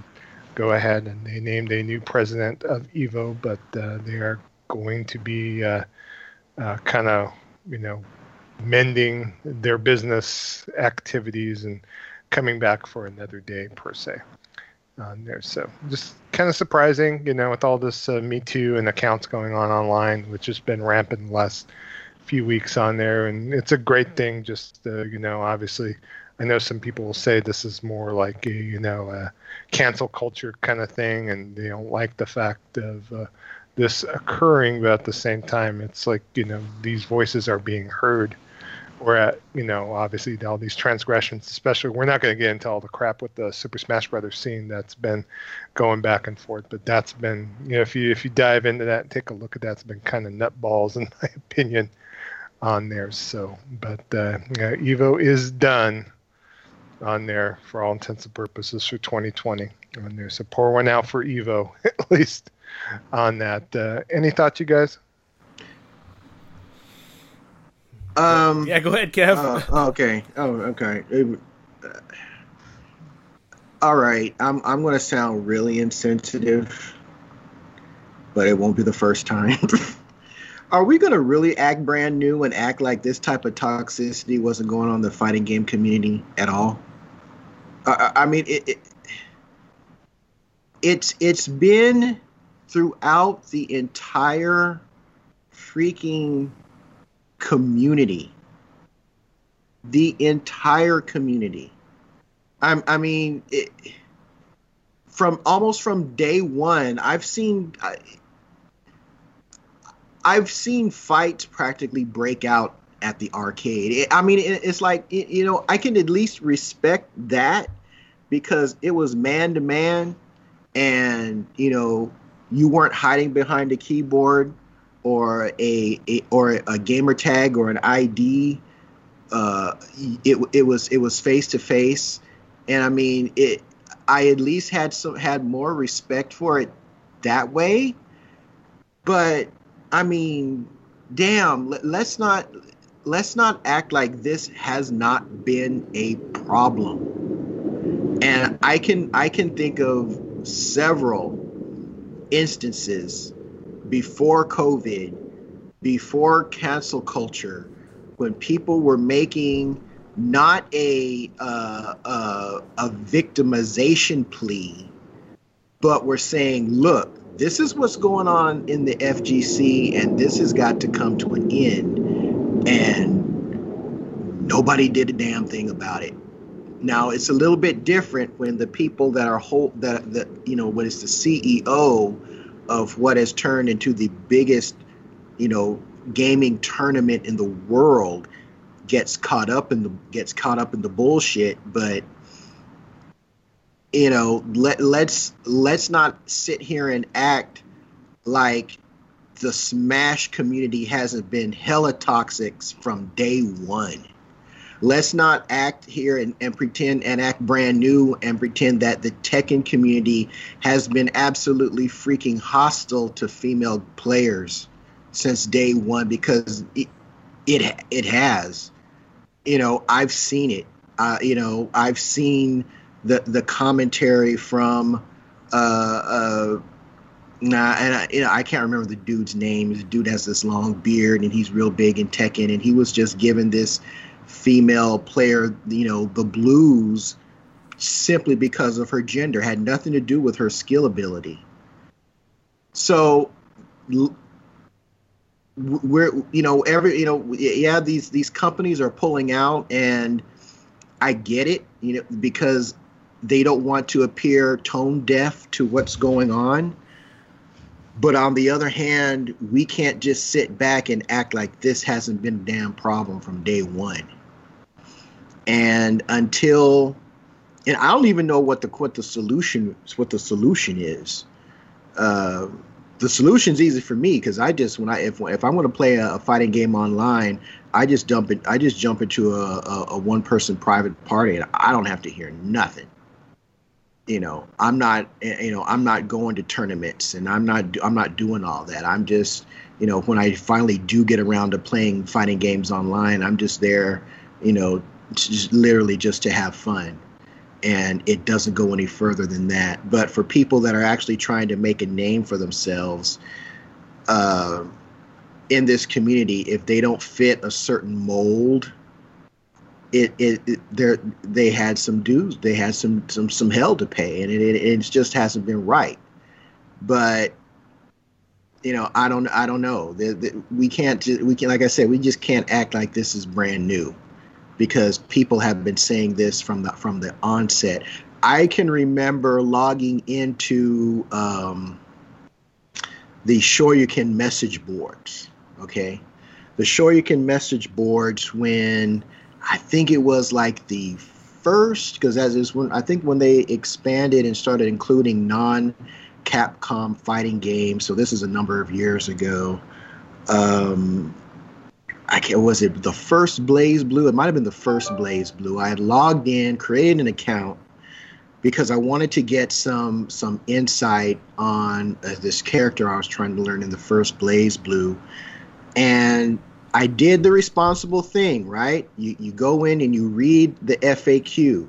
go ahead and they named a new president of Evo, but uh, they are going to be uh, uh, kind of you know mending their business activities and coming back for another day per se on there. So just kind of surprising, you know, with all this uh, Me Too and accounts going on online, which has been rampant the last few weeks on there, and it's a great thing. Just uh, you know, obviously, I know some people will say this is more like a you know a cancel culture kind of thing, and they don't like the fact of uh, this occurring, but at the same time, it's like you know these voices are being heard. We're at you know obviously all these transgressions, especially we're not going to get into all the crap with the Super Smash Brothers scene that's been going back and forth, but that's been you know if you if you dive into that and take a look at that, it's been kind of nutballs (laughs) in my opinion on there. So, but uh, yeah, Evo is done on there for all intents and purposes for 2020 on there. So pour one out for Evo (laughs) at least on that. Uh, any thoughts, you guys? Um. Yeah, go ahead, Kev. Uh, okay. Oh, okay. It, uh, all right. I'm I'm going to sound really insensitive, but it won't be the first time. (laughs) Are we going to really act brand new and act like this type of toxicity wasn't going on in the fighting game community at all? I, I mean, it, it, it's it's been throughout the entire freaking community. The entire community. I'm, I mean, it, from almost from day one, I've seen. I, I've seen fights practically break out at the arcade. It, I mean, it, it's like it, you know, I can at least respect that because it was man to man, and you know, you weren't hiding behind a keyboard or a, a or a gamer tag or an ID. Uh, it it was it was face to face, and I mean it. I at least had some had more respect for it that way, but I mean, damn, let's not let's not act like this has not been a problem. And I can I can think of several instances before COVID, before cancel culture, when people were making not a uh, a victimization plea, but were saying, look, this is what's going on in the FGC, and this has got to come to an end. And nobody did a damn thing about it. Now it's a little bit different when the people that are whole that that you know what is the CEO of what has turned into the biggest you know gaming tournament in the world gets caught up in the gets caught up in the bullshit, but you know let let's let's not sit here and act like the smash community hasn't been hella toxic from day one let's not act here and, and pretend and act brand new and pretend that the tekken community has been absolutely freaking hostile to female players since day one because it it, it has you know i've seen it uh, you know i've seen the the commentary from uh, uh, nah, and I, you know, I can't remember the dude's name. The dude has this long beard and he's real big in Tekken, and he was just given this female player, you know, the blues simply because of her gender, had nothing to do with her skill ability. So we're you know every you know yeah these these companies are pulling out and I get it you know because they don't want to appear tone deaf to what's going on. But on the other hand, we can't just sit back and act like this hasn't been a damn problem from day one. And until, and I don't even know what the what the solution what the solution is. Uh, the solution's easy for me because I just when I if if I'm going to play a, a, fighting game online, I just dump it. I just jump into a, a, a one person private party and I don't have to hear nothing you know i'm not you know i'm not going to tournaments and i'm not i'm not doing all that i'm just you know when i finally do get around to playing fighting games online i'm just there you know just literally just to have fun. And it doesn't go any further than that. But for people that are actually trying to make a name for themselves uh, in this community if they don't fit a certain mold it, it, it they had some dues. They had some some some hell to pay. And it, it, it just hasn't been right. But you know i don't i don't know. The, the, we can't we can like i said we just can't act like this is brand new because people have been saying this from the from the onset i can remember logging into um the Shoryuken message boards. Okay, the Shoryuken message boards when I think it was like the first because as is when I think when they expanded and started including non Capcom fighting games. So this is a number of years ago. Um, I can't. Was it the first BlazBlue? It might have been the first BlazBlue. I had logged in, created an account because I wanted to get some some insight on uh, this character I was trying to learn in the first BlazBlue, and I did the responsible thing. Right? You you go in and you read the FAQ.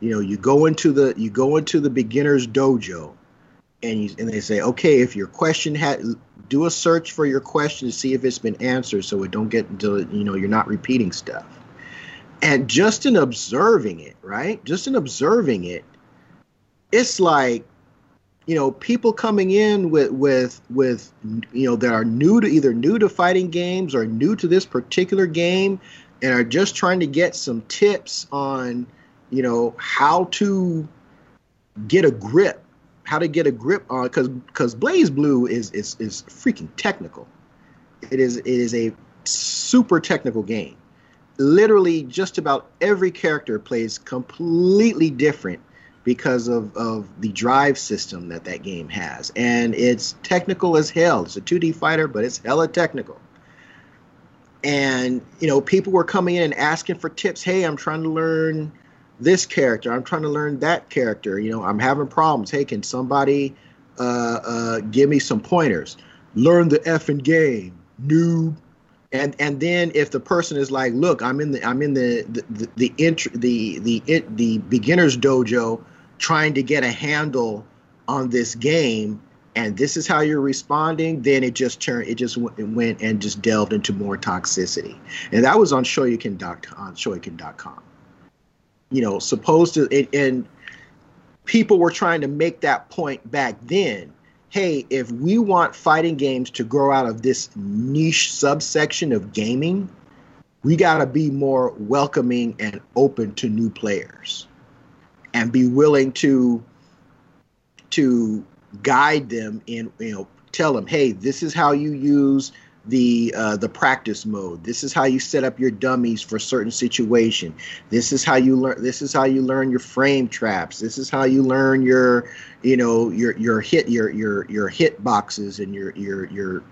You know, you go into the you go into the beginner's dojo and you, and they say, okay, if your question had do a search for your question to see if it's been answered, so it don't get until you know you're not repeating stuff. And just in observing it, right? Just in observing it, it's like, you know, people coming in with with with you know that are new to either new to fighting games or new to this particular game, and are just trying to get some tips on, you know, how to get a grip how to get a grip on because because BlazBlue is is is freaking technical. It is it is a super technical game. Literally, just about every character plays completely different because of, of the drive system that that game has. And it's technical as hell. It's a 2D fighter, but it's hella technical. And, you know, people were coming in and asking for tips. Hey, I'm trying to learn this character. I'm trying to learn that character. You know, I'm having problems. Hey, can somebody uh, uh, give me some pointers? Learn the effing game, noob. And and then if the person is like, look, I'm in the I'm in the the the the int- the, the, the, the beginners dojo, trying to get a handle on this game, and this is how you're responding, then it just turned, it just went and just delved into more toxicity, and that was on Shoryuken.com. On Shoryuken.com you know, supposed to, and, and people were trying to make that point back then. Hey, if we want fighting games to grow out of this niche subsection of gaming, we got to be more welcoming and open to new players and be willing to to guide them in you know tell them hey this is how you use the uh, the practice mode. This is how you set up your dummies for certain situation. This is how you learn. This is how you learn your frame traps. This is how you learn your, you know, your your hit your your your hit boxes and your your your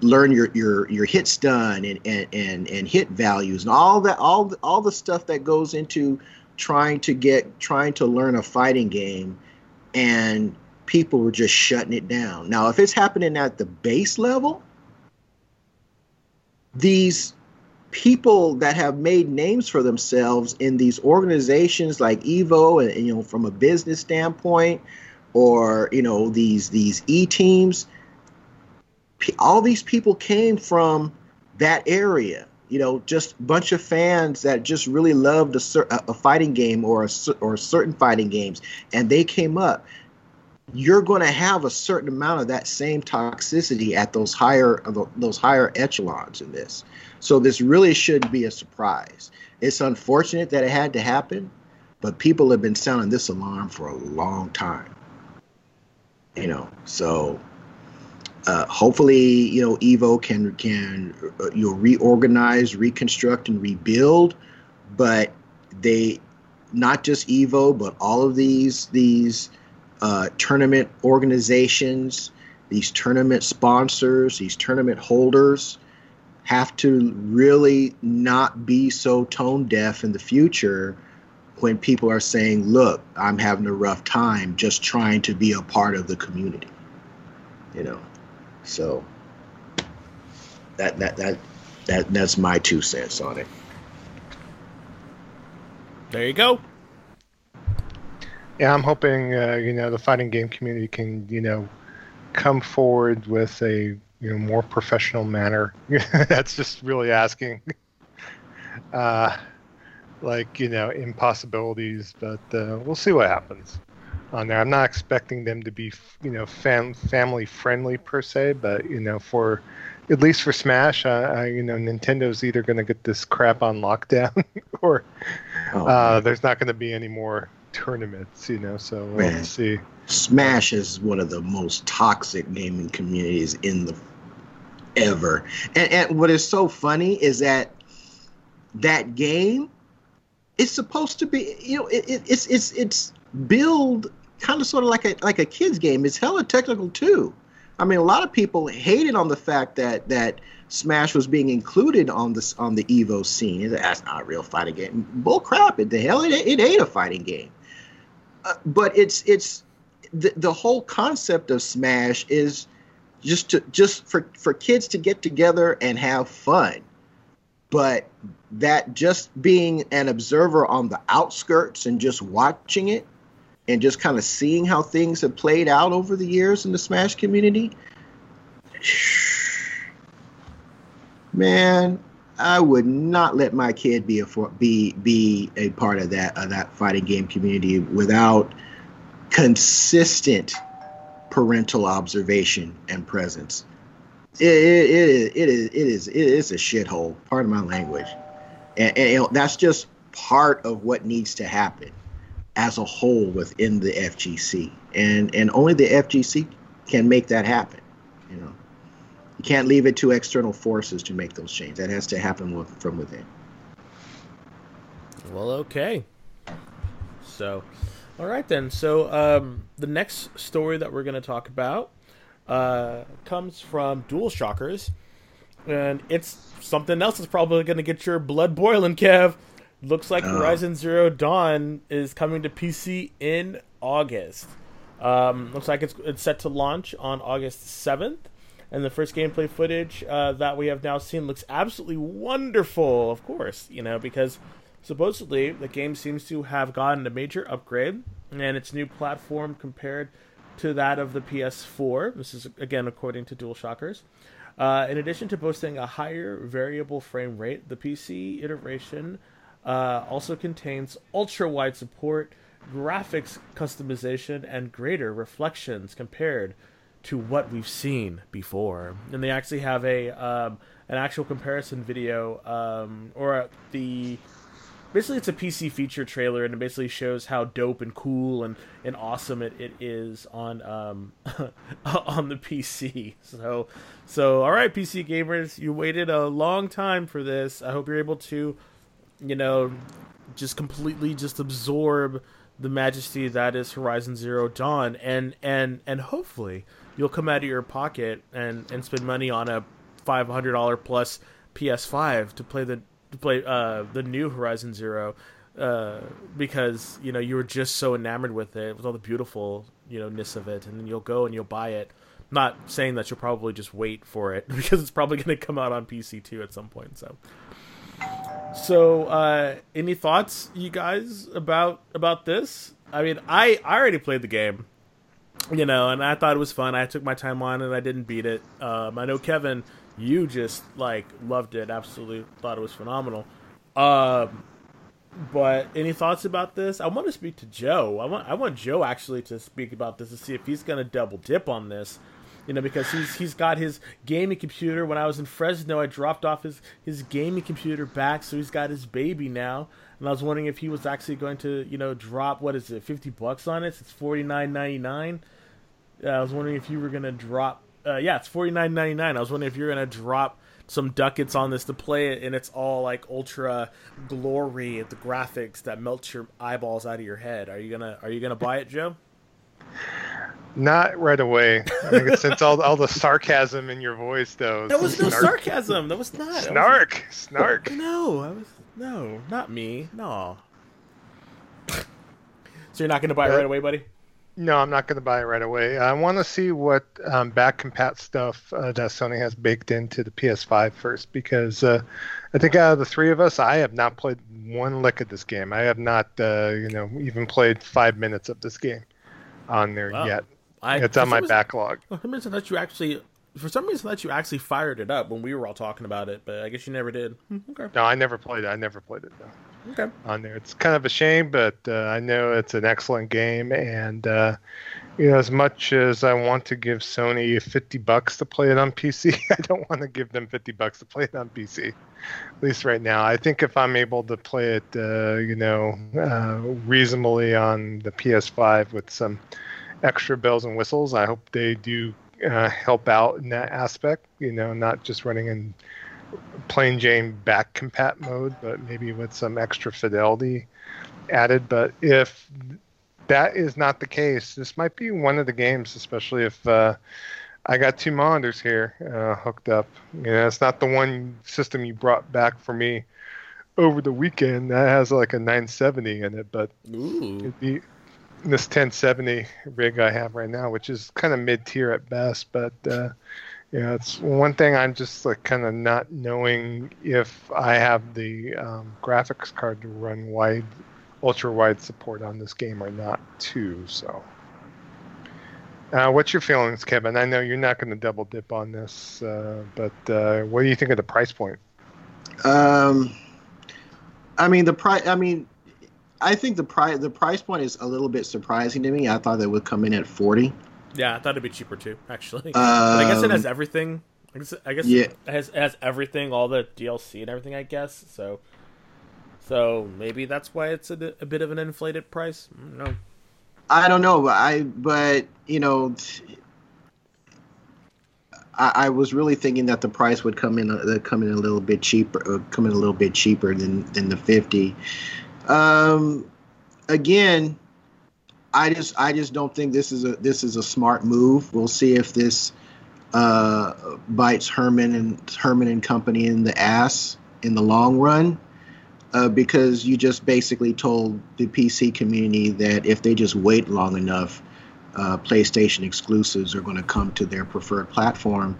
learn your your your hit stun and and and, and hit values and all that all all the stuff that goes into trying to get trying to learn a fighting game and people were just shutting it down. Now, if it's happening at the base level, these people that have made names for themselves in these organizations like Evo, and, you know, from a business standpoint, or you know, these these e teams, all these people came from that area. You know, just bunch of fans that just really loved a, a fighting game or a, or certain fighting games, and they came up you're going to have a certain amount of that same toxicity at those higher those higher echelons in this. So this really shouldn't be a surprise. It's unfortunate that it had to happen, but people have been sounding this alarm for a long time. You know, so uh, hopefully, you know, Evo can can uh, you know reorganize, reconstruct, and rebuild. But they, not just Evo, but all of these these uh, tournament organizations, these tournament sponsors, these tournament holders have to really not be so tone deaf in the future when people are saying, "Look, I'm having a rough time just trying to be a part of the community." You know, so that that that that that's my two cents on it. There you go. Yeah, I'm hoping uh, you know the fighting game community can you know come forward with a you know more professional manner. (laughs) That's just really asking. (laughs) Uh, like you know impossibilities, but uh, we'll see what happens on there. I'm not expecting them to be you know fam- family friendly per se, but you know for at least for Smash, uh, you know Nintendo's either going to get this crap on lockdown (laughs) or oh, uh, there's not going to be any more tournaments, you know. So we'll see. Smash is one of the most toxic gaming communities in the ever. And, and what is so funny is that that game is supposed to be, you know, it, it, it's it's it's build kind of sort of like a like a kids game. It's hella technical too. I mean, a lot of people hated on the fact that that Smash was being included on this on the Evo scene. That's not a real fighting game. Bull crap! It the hell it, it ain't a fighting game. But it's it's the the whole concept of Smash is just to just for for kids to get together and have fun. But that just being an observer on the outskirts and just watching it and just kind of seeing how things have played out over the years in the Smash community, (sighs) man, I would not let my kid be a be be a part of that of that fighting game community without consistent parental observation and presence. It, it, it, it is it is it is a shithole. Part of my language, and, and you know, that's just part of what needs to happen as a whole within the FGC, and and only the FGC can make that happen. You know, can't leave it to external forces to make those changes. That has to happen with, from within. Well, okay. So, all right then. So, um, the next story that we're going to talk about uh, comes from DualShockers, and it's something else that's probably going to get your blood boiling, Kev. Looks like oh. Horizon Zero Dawn is coming to PC in August. Um, looks like it's, it's set to launch on August 7th. And the first gameplay footage uh, that we have now seen looks absolutely wonderful, of course, you know, because supposedly the game seems to have gotten a major upgrade and its new platform compared to that of the PS4. This is, again, according to DualShockers. Uh, in addition to boasting a higher variable frame rate, the PC iteration uh, also contains ultra wide support, graphics customization, and greater reflections compared to what we've seen before. And they actually have a um, an actual comparison video, um, or the basically it's a PC feature trailer, and it basically shows how dope and cool and, and awesome it, it is on um, (laughs) on the PC. So so all right, PC gamers, you waited a long time for this. I hope you're able to you know, just completely just absorb the majesty that is Horizon Zero Dawn, and and and hopefully you'll come out of your pocket and and spend money on a five hundred dollar plus PS5 to play the to play uh, the new Horizon Zero, uh, because you know you were just so enamored with it, with all the beautiful you know ness of it, and then you'll go and you'll buy it. not saying that you'll probably just wait for it (laughs) because it's probably going to come out on PC too at some point. So so, uh, any thoughts, you guys, about about this? I mean, I I already played the game, you know, and I thought it was fun. I took my time on it. I didn't beat it. Um, I know Kevin, you just like loved it. Absolutely thought it was phenomenal. Um, but any thoughts about this? I want to speak to Joe. I want I want Joe actually to speak about this to see if he's going to double dip on this you know, because he's he's got his gaming computer. When I was in Fresno, I dropped off his his gaming computer back, so he's got his baby now. And I was wondering if he was actually going to, you know, drop what is it, fifty bucks on it? It's forty nine ninety nine. Uh, I was wondering if you were gonna drop. Uh, yeah, it's forty nine ninety nine. I was wondering if you're gonna drop some ducats on this to play it, and it's all like ultra glory, the graphics that melt your eyeballs out of your head. Are you gonna Are you gonna buy it, Joe? Not right away. I think since all all the sarcasm in your voice, though. That was no sarcasm. That was not. Snark. Was, snark. No, I was no, not me. No. so you're not going to buy it right away, buddy? No, I'm not going to buy it right away. I want to see what um, back compat stuff uh, that Sony has baked into the PS5 first, because uh, I think out of the three of us, I have not played one lick of this game. I have not, uh, you know, even played five minutes of this game on there wow. yet. I, it's on my reason, backlog. Reason, that you actually, for some reason, that you actually fired it up when we were all talking about it, but I guess you never did. Hmm, okay. No, I never played it. I never played it though. Okay. On there, it's kind of a shame, but uh, I know it's an excellent game, and uh, you know, as much as I want to give Sony fifty bucks to play it on PC, (laughs) I don't want to give them fifty bucks to play it on PC. At least right now, I think if I'm able to play it, uh, you know, uh, reasonably on the PS5 with some extra bells and whistles. I hope they do uh, help out in that aspect. You know, not just running in plain Jane back compat mode, but maybe with some extra fidelity added. But if that is not the case, this might be one of the games, especially if uh, I got two monitors here uh, hooked up. You know, it's not the one system you brought back for me over the weekend that has like a 970 in it, but Ooh. This 1070 rig I have right now, which is kind of mid tier at best, but uh, yeah, it's one thing I'm just like kind of not knowing if I have the um, graphics card to run wide, ultra wide support on this game or not too. So, uh, what's your feelings, Kevin? I know you're not going to double dip on this, uh, but uh, what do you think of the price point? Um, I mean the price. I mean, I think the price the price point is a little bit surprising to me. I thought they would come in at forty. Yeah, I thought it'd be cheaper too, actually. but I guess it has Um, everything. I guess, I guess Yeah. it has it has everything, all the DLC and everything. I guess so. So maybe that's why it's a, a bit of an inflated price. No, I don't know, but I but you know, I, I was really thinking that the price would come in uh, come in a little bit cheaper, uh, come in a little bit cheaper than than the fifty. Um, again, I just I just don't think this is a this is a smart move. We'll see if this uh, bites Hermen and Hermen and company in the ass in the long run. Uh, because you just basically told the PC community that if they just wait long enough, uh, PlayStation exclusives are going to come to their preferred platform.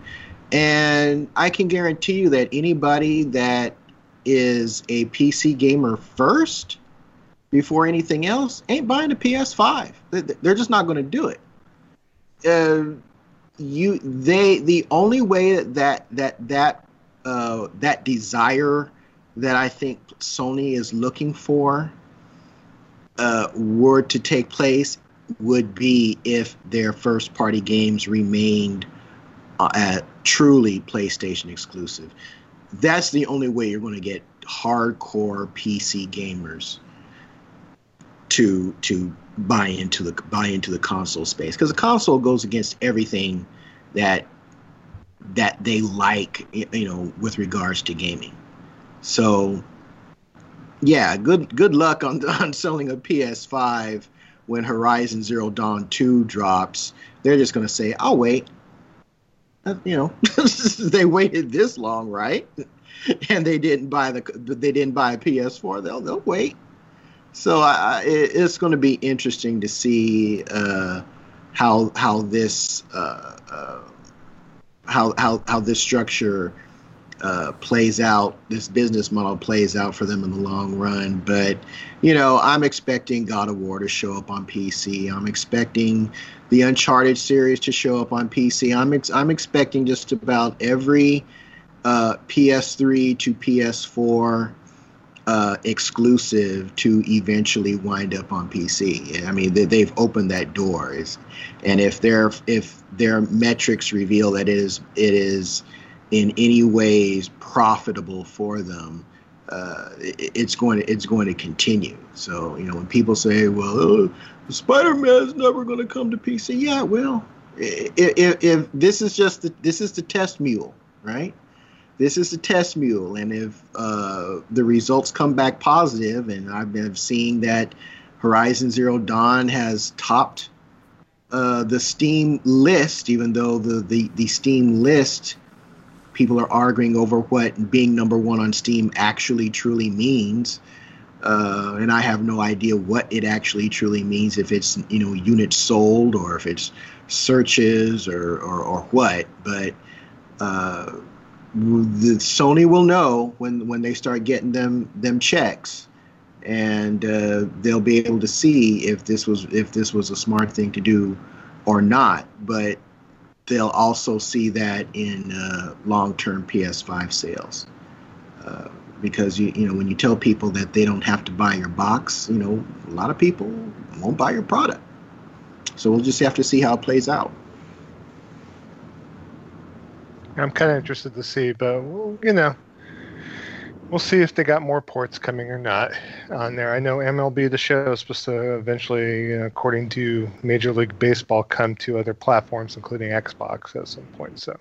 And I can guarantee you that anybody that is a PC gamer first, before anything else, ain't buying a PS5. They- They're just not going to do it. Uh, you, they, the only way that that that uh, that desire that I think Sony is looking for uh, were to take place would be if their first party games remained uh, at truly PlayStation exclusive. That's the only way you're going to get hardcore PC gamers to to buy into the buy into the console space because the console goes against everything that that they like you know with regards to gaming. So yeah, good good luck on (laughs) on selling a PS5 when Horizon Zero Dawn 2 drops. They're just going to say, "I'll wait." Uh, you know, (laughs) they waited this long, right? And they didn't buy the they didn't buy a PS4. They'll they'll wait. So it, it's going to be interesting to see uh, how how this uh, uh, how how how this structure uh, plays out, this business model plays out for them in the long run. But, you know, I'm expecting God of War to show up on PC. I'm expecting the Uncharted series to show up on PC. I'm ex- I'm expecting just about every uh, PS3 to PS4 uh, exclusive to eventually wind up on PC. I mean, they, they've opened that door. And if their if their metrics reveal that it is it is in any ways profitable for them, uh, it, it's going to it's going to continue. So you know when people say, "Well, Spider-Man is never going to come to PC," yeah, well, if, if, if this is just the, this is the test mule, right? This is the test mule, and if uh, the results come back positive, and I've been seeing that Horizon Zero Dawn has topped uh, the Steam list, even though the, the, the Steam list people are arguing over what being number one on Steam actually truly means. Uh, and I have no idea what it actually truly means, if it's you know units sold or if it's searches or or, or what. But uh, the Sony will know when when they start getting them them checks, and uh, they'll be able to see if this was if this was a smart thing to do or not. But they'll also see that in uh, long-term PS5 sales. Because you you know when you tell people that they don't have to buy your box, you know a lot of people won't buy your product. So we'll just have to see how it plays out. I'm kind of interested to see, but you know, We'll see if they got more ports coming or not on there. I know MLB The Show is supposed to eventually, according to Major League Baseball, come to other platforms, including Xbox, at some point. So,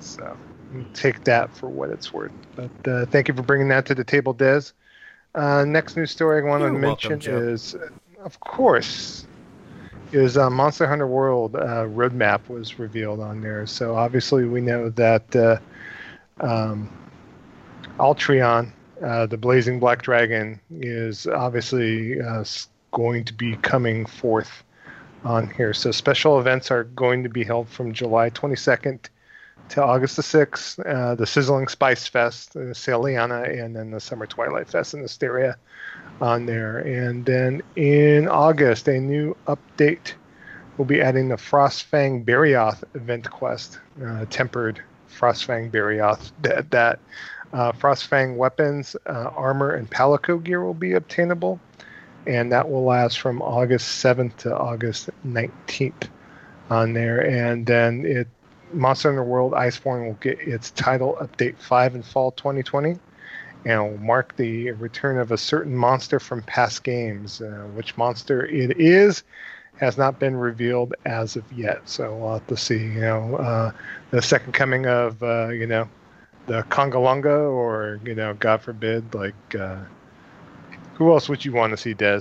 so take that for what it's worth. But uh, thank you for bringing that to the table, Des. Uh, next news story I want to mention welcome, is, of course, is uh, Monster Hunter World uh, roadmap was revealed on there. So obviously we know that uh, um, Alatreon, uh, the Blazing Black Dragon, is obviously uh, going to be coming forth on here. So special events are going to be held from July 22nd to August the 6th. Uh, the Sizzling Spice Fest, the Seliana, and then the Summer Twilight Fest in Astera on there. And then in August, a new update will be adding the Frostfang Barioth event quest, uh, tempered Frostfang Barioth. That, that uh, Frostfang weapons, uh, armor, and palico gear will be obtainable, and that will last from August 7th to August 19th on there. And then it Monster Hunter World Iceborne will get its title update 5 in fall 2020 and will mark the return of a certain monster from past games. Uh, which monster it is has not been revealed as of yet. So we'll have to see. You know, uh, the second coming of uh, you know the Congalunga, or you know, God forbid, like uh, who else would you want to see, Des?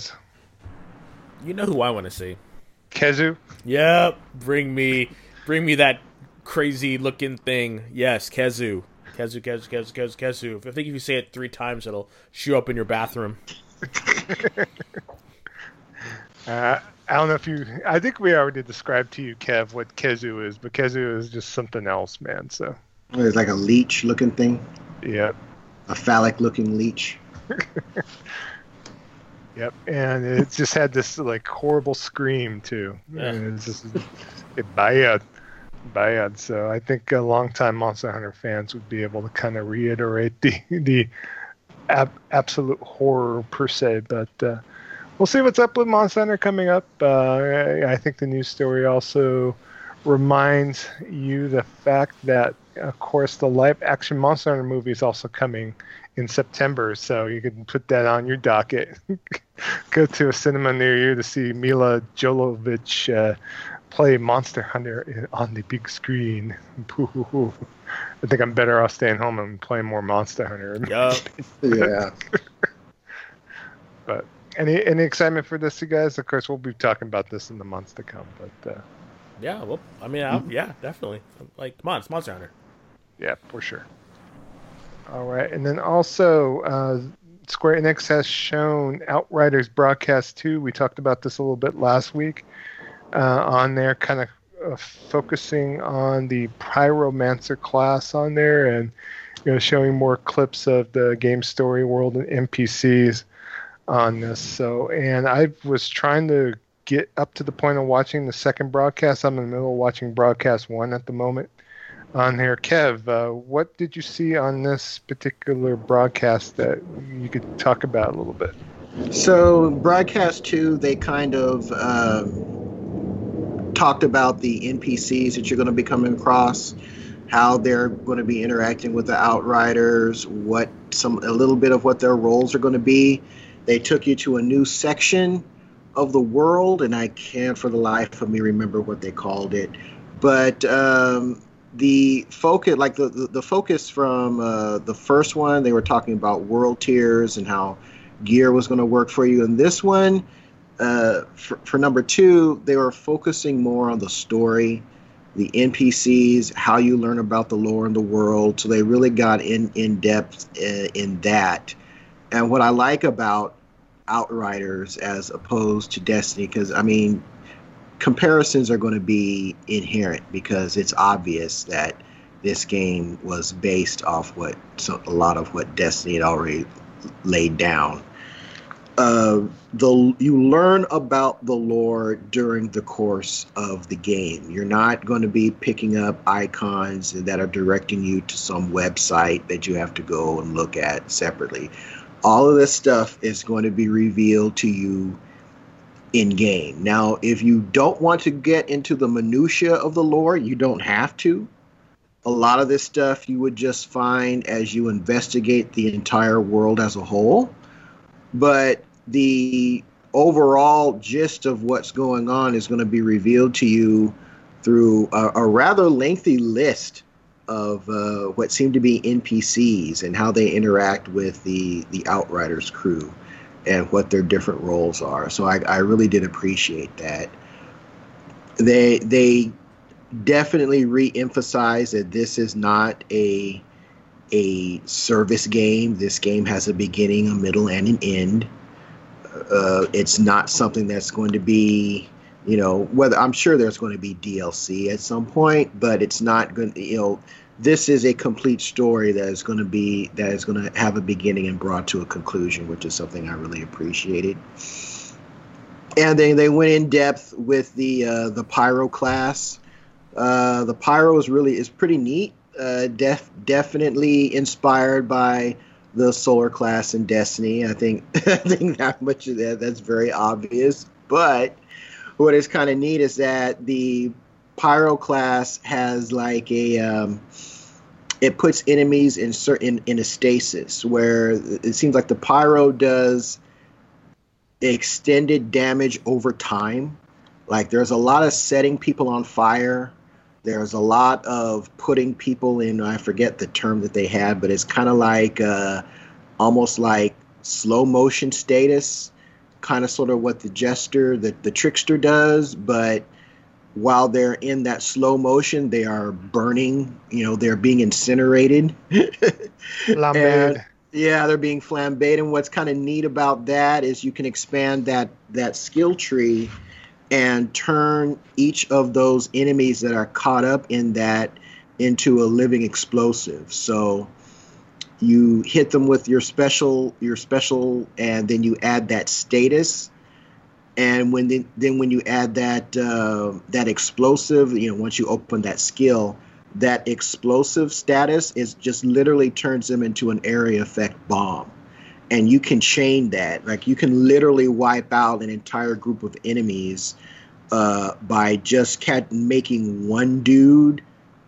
You know who I want to see. Khezu. Yep. Bring me, bring me that crazy looking thing. Yes, Khezu. Khezu, Khezu, Kezu, Khezu, Khezu. I think if you say it three times, it'll show up in your bathroom. (laughs) uh, I don't know if you. I think we already described to you, Kev, what Khezu is, but Khezu is just something else, man. So it's like a leech looking thing. Yeah. A phallic looking leech. (laughs) yep, and it just had this like horrible scream too. Yeah. And it's just it bad, bad. So I think a longtime Monster Hunter fans would be able to kind of reiterate the the ab- absolute horror per se, but. Uh, we'll see what's up with Monster Hunter coming up. Uh, I think the news story also reminds you the fact that, of course, the live action Monster Hunter movie is also coming in September, so you can put that on your docket. (laughs) Go to a cinema near you to see Milla Jovovich uh, play Monster Hunter on the big screen. (laughs) I think I'm better off staying home and playing more Monster Hunter. (laughs) Yep. yeah. but any any excitement for this, you guys? Of course, we'll be talking about this in the months to come. But uh, yeah, well, I mean, mm-hmm. yeah, definitely. Like, come on, it's Monster Hunter. Yeah, for sure. All right, and then also uh, Square Enix has shown Outriders Broadcast 2. We talked about this a little bit last week uh, on there, kind of uh, focusing on the Pyromancer class on there and you know showing more clips of the game story world and NPCs on this. So, and I was trying to get up to the point of watching the second broadcast. I'm in the middle of watching broadcast one at the moment on here. Kev, uh, what did you see on this particular broadcast that you could talk about a little bit? So, broadcast two, they kind of uh, talked about the NPCs that you're going to be coming across, how they're going to be interacting with the Outriders, what some a little bit of what their roles are going to be. They took you to a new section of the world, and I can't for the life of me remember what they called it. But um, the focus, like the, the, the focus from uh, the first one, they were talking about world tiers and how gear was going to work for you. And this one, uh, for, for number two, they were focusing more on the story, the NPCs, how you learn about the lore in the world. So they really got in in depth uh, in that. And what I like about Outriders as opposed to Destiny because I mean comparisons are going to be inherent because it's obvious that this game was based off what so a lot of what Destiny had already laid down. Uh, the you learn about the lore during the course of the game. You're not going to be picking up icons that are directing you to some website that you have to go and look at separately all of this stuff is going to be revealed to you in game. Now, if you don't want to get into the minutia of the lore, you don't have to. a lot of this stuff you would just find as you investigate the entire world as a whole. But the overall gist of what's going on is going to be revealed to you through a, a rather lengthy list of uh, what seem to be NPCs and how they interact with the the Outriders crew and what their different roles are. So I, I really did appreciate that. They they definitely re-emphasize that this is not a a service game. This game has a beginning, a middle, and an end. Uh, it's not something that's going to be, you know, whether I'm sure there's going to be DLC at some point, but it's not going. to, You know, this is a complete story that is going to be that is going to have a beginning and brought to a conclusion, which is something I really appreciated. And then they went in depth with the uh, the pyro class. Uh, the pyro is really is pretty neat. Uh, def, definitely inspired by the solar class in Destiny. I think (laughs) I think that much of that that's very obvious. But what is kind of neat is that the pyro class has like a um, it puts enemies in certain in a stasis where it seems like the pyro does extended damage over time. Like there's a lot of setting people on fire. There's a lot of putting people in. I forget the term that they had, but it's kind of like uh, almost like slow motion status, kind of sort of what the jester, the, the trickster does, but while they're in that slow motion, they are burning. You know, they're being incinerated. (laughs) and, yeah, they're being flambéed. And what's kind of neat about that is you can expand that that skill tree and turn each of those enemies that are caught up in that into a living explosive. So you hit them with your special your special and then you add that status and when the, then when you add that uh, that explosive you know once you open that skill that explosive status is just literally turns them into an area effect bomb and you can chain that. Like you can literally wipe out an entire group of enemies uh, by just cat- making one dude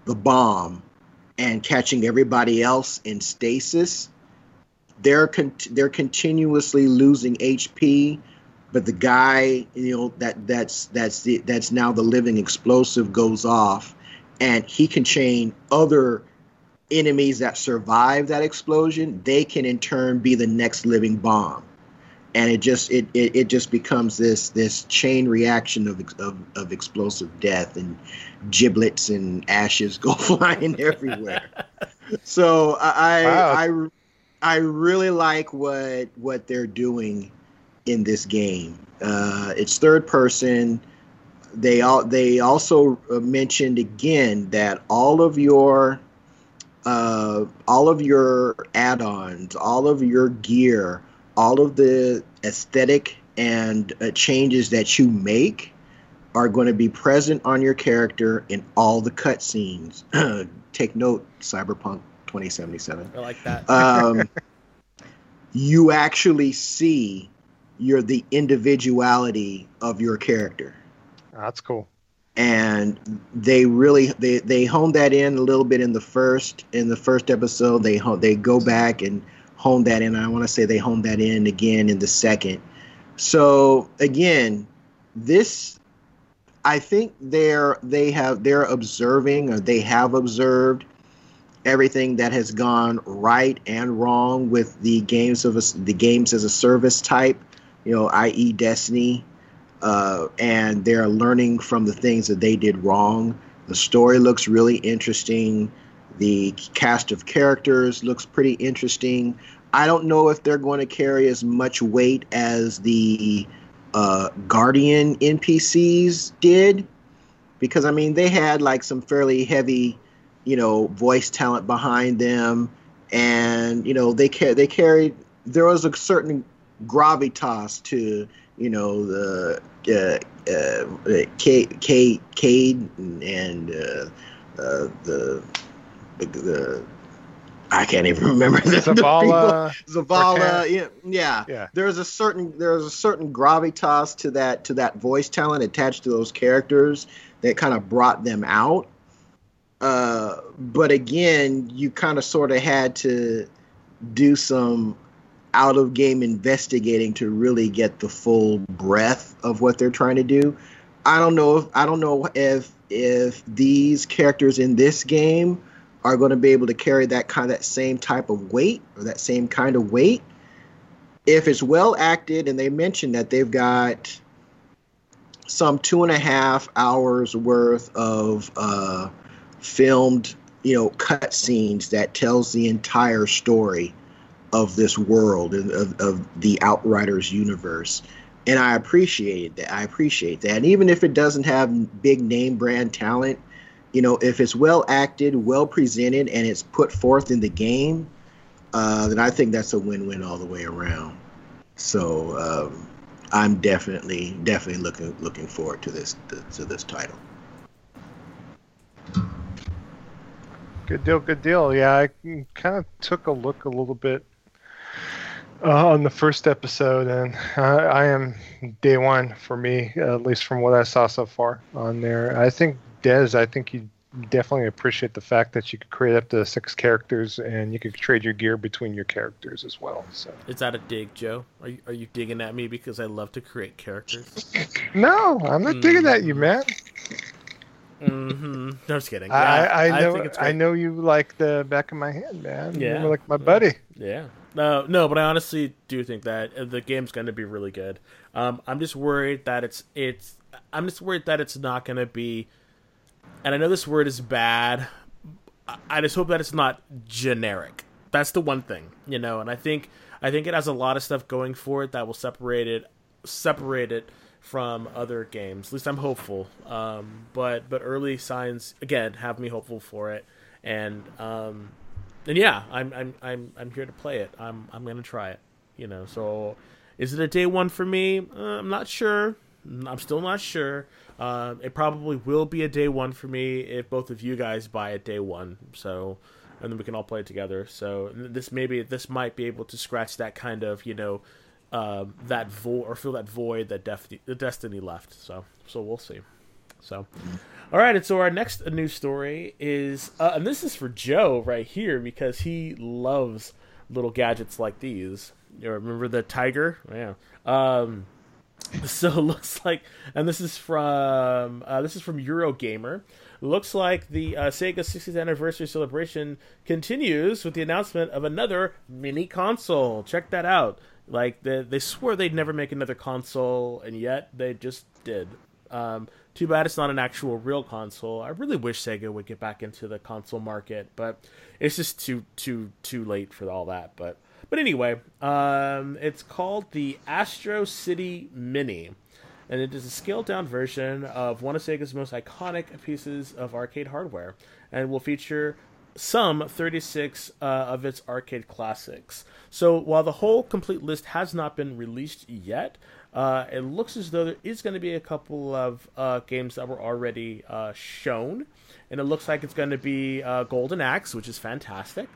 the bomb and catching everybody else in stasis. They're con- they're continuously losing hp but the guy you know that that's that's the that's now the living explosive goes off and he can chain other enemies that survive that explosion they can in turn be the next living bomb and it just it, it, it just becomes this this chain reaction of, of, of explosive death and giblets and ashes (laughs) go flying everywhere (laughs) so i wow. i i really like what what they're doing in this game. Uh, it's third person. They all they also uh, mentioned again that all of your uh, all of your add-ons, all of your gear, all of the aesthetic and uh, changes that you make are going to be present on your character in all the cutscenes. (clears throat) Take note, Cyberpunk 2077. I like that. um, (laughs) you actually see you're the individuality of your character. That's cool. And they really they they honed that in a little bit in the first in the first episode. They they go back and hone that in. I want to say they honed that in again in the second. So again, this I think they're they have they're observing or they have observed everything that has gone right and wrong with the games of a, the games as a service type you know, i.e., Destiny, uh, and they're learning from the things that they did wrong. The story looks really interesting. The cast of characters looks pretty interesting. I don't know if they're going to carry as much weight as the uh, Guardian NPCs did, because I mean they had like some fairly heavy, you know, voice talent behind them, and you know they ca- they carried. There was a certain gravitas to you know the uh, uh, Cayde, Cayde, Cayde and uh, uh, the, the, the I can't even (laughs) remember the Zavala. The Zavala, yeah, yeah, yeah. There's a certain there's a certain gravitas to that to that voice talent attached to those characters that kind of brought them out. Uh, but again, you kind of sort of had to do some out of game investigating to really get the full breadth of what they're trying to do. I don't know if I don't know if if these characters in this game are going to be able to carry that kind of that same type of weight or that same kind of weight. If it's well acted, and they mentioned that they've got some two and a half hours worth of uh, filmed, you know, cut scenes that tells the entire story of this world and of, of the Outriders universe. And I appreciate that. I appreciate that. And even if it doesn't have big name brand talent, you know, if it's well acted, well presented, and it's put forth in the game, uh, then I think that's a win-win all the way around. So um, I'm definitely, definitely looking looking forward to this to this title. Good deal, good deal. Yeah, I kind of took a look a little bit uh, on the first episode, and uh, I am day one for me, at least from what I saw so far on there. I think Des, I think you definitely appreciate the fact that you could create up to six characters, and you could trade your gear between your characters as well. So is that a dig, Joe? Are you, are you digging at me because I love to create characters? (laughs) no, I'm not mm. digging at you, man. Mm-hmm. No, I'm just kidding. Yeah, I, I, know. I, I, know you like the back of my hand, man. Yeah, You're like my buddy. Yeah. No, no, but I honestly do think that uh, the game's going to be really good. Um, I'm just worried that it's it's. I'm just worried that it's not going to be. And I know this word is bad. I just hope that it's not generic. That's the one thing, you know. And I think I think it has a lot of stuff going for it that will separate it separate it from other games. At least I'm hopeful. Um, but but early signs again have me hopeful for it, and um, and yeah, I'm I'm I'm I'm here to play it. I'm I'm gonna try it. You know, so is it a day one for me? Uh, I'm not sure. I'm still not sure. Uh, it probably will be a day one for me if both of you guys buy it day one. So, and then we can all play it together. So this maybe this might be able to scratch that kind of you know um, that void or fill that void that Def- Destiny left. So so we'll see. So, all right, and so our next news story is, uh, and this is for Joe right here because he loves little gadgets like these. You remember the tiger? Yeah. Um, (laughs) so it looks like, and this is from uh, this is from Eurogamer. Looks like the uh, Sega 60th anniversary celebration continues with the announcement of another mini console. Check that out. Like they they swore they'd never make another console, and yet they just did. Um, too bad it's not an actual real console. I really wish Sega would get back into the console market, but it's just too too too late for all that. But but anyway, um, it's called the Astro City Mini, and it is a scaled down version of one of Sega's most iconic pieces of arcade hardware, and will feature some 36 uh, of its arcade classics. So while the whole complete list has not been released yet, uh, it looks as though there is going to be a couple of uh, games that were already uh, shown, and it looks like it's going to be uh, Golden Axe, which is fantastic.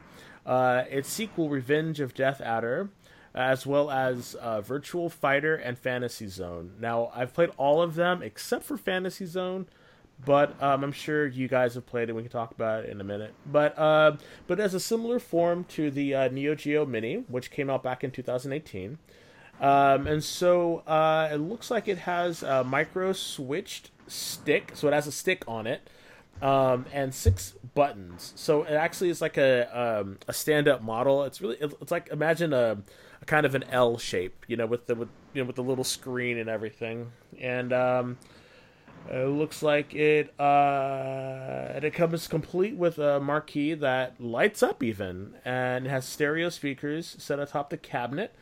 Uh, its sequel, Revenge of Death Adder, as well as Virtua Fighter and Fantasy Zone. Now, I've played all of them except for Fantasy Zone but um, I'm sure you guys have played it. We can talk about it in a minute. But uh, but as a similar form to the uh, Neo Geo Mini, which came out back in 2018, um, and so uh, it looks like it has a micro switched stick, so it has a stick on it, um, and six buttons. So it actually is like a um, a stand up model. It's really it's like imagine a, a, kind of an L shape, you know, with the with you know with the little screen and everything, and um, it looks like it uh, it comes complete with a marquee that lights up even and has stereo speakers set atop the cabinet,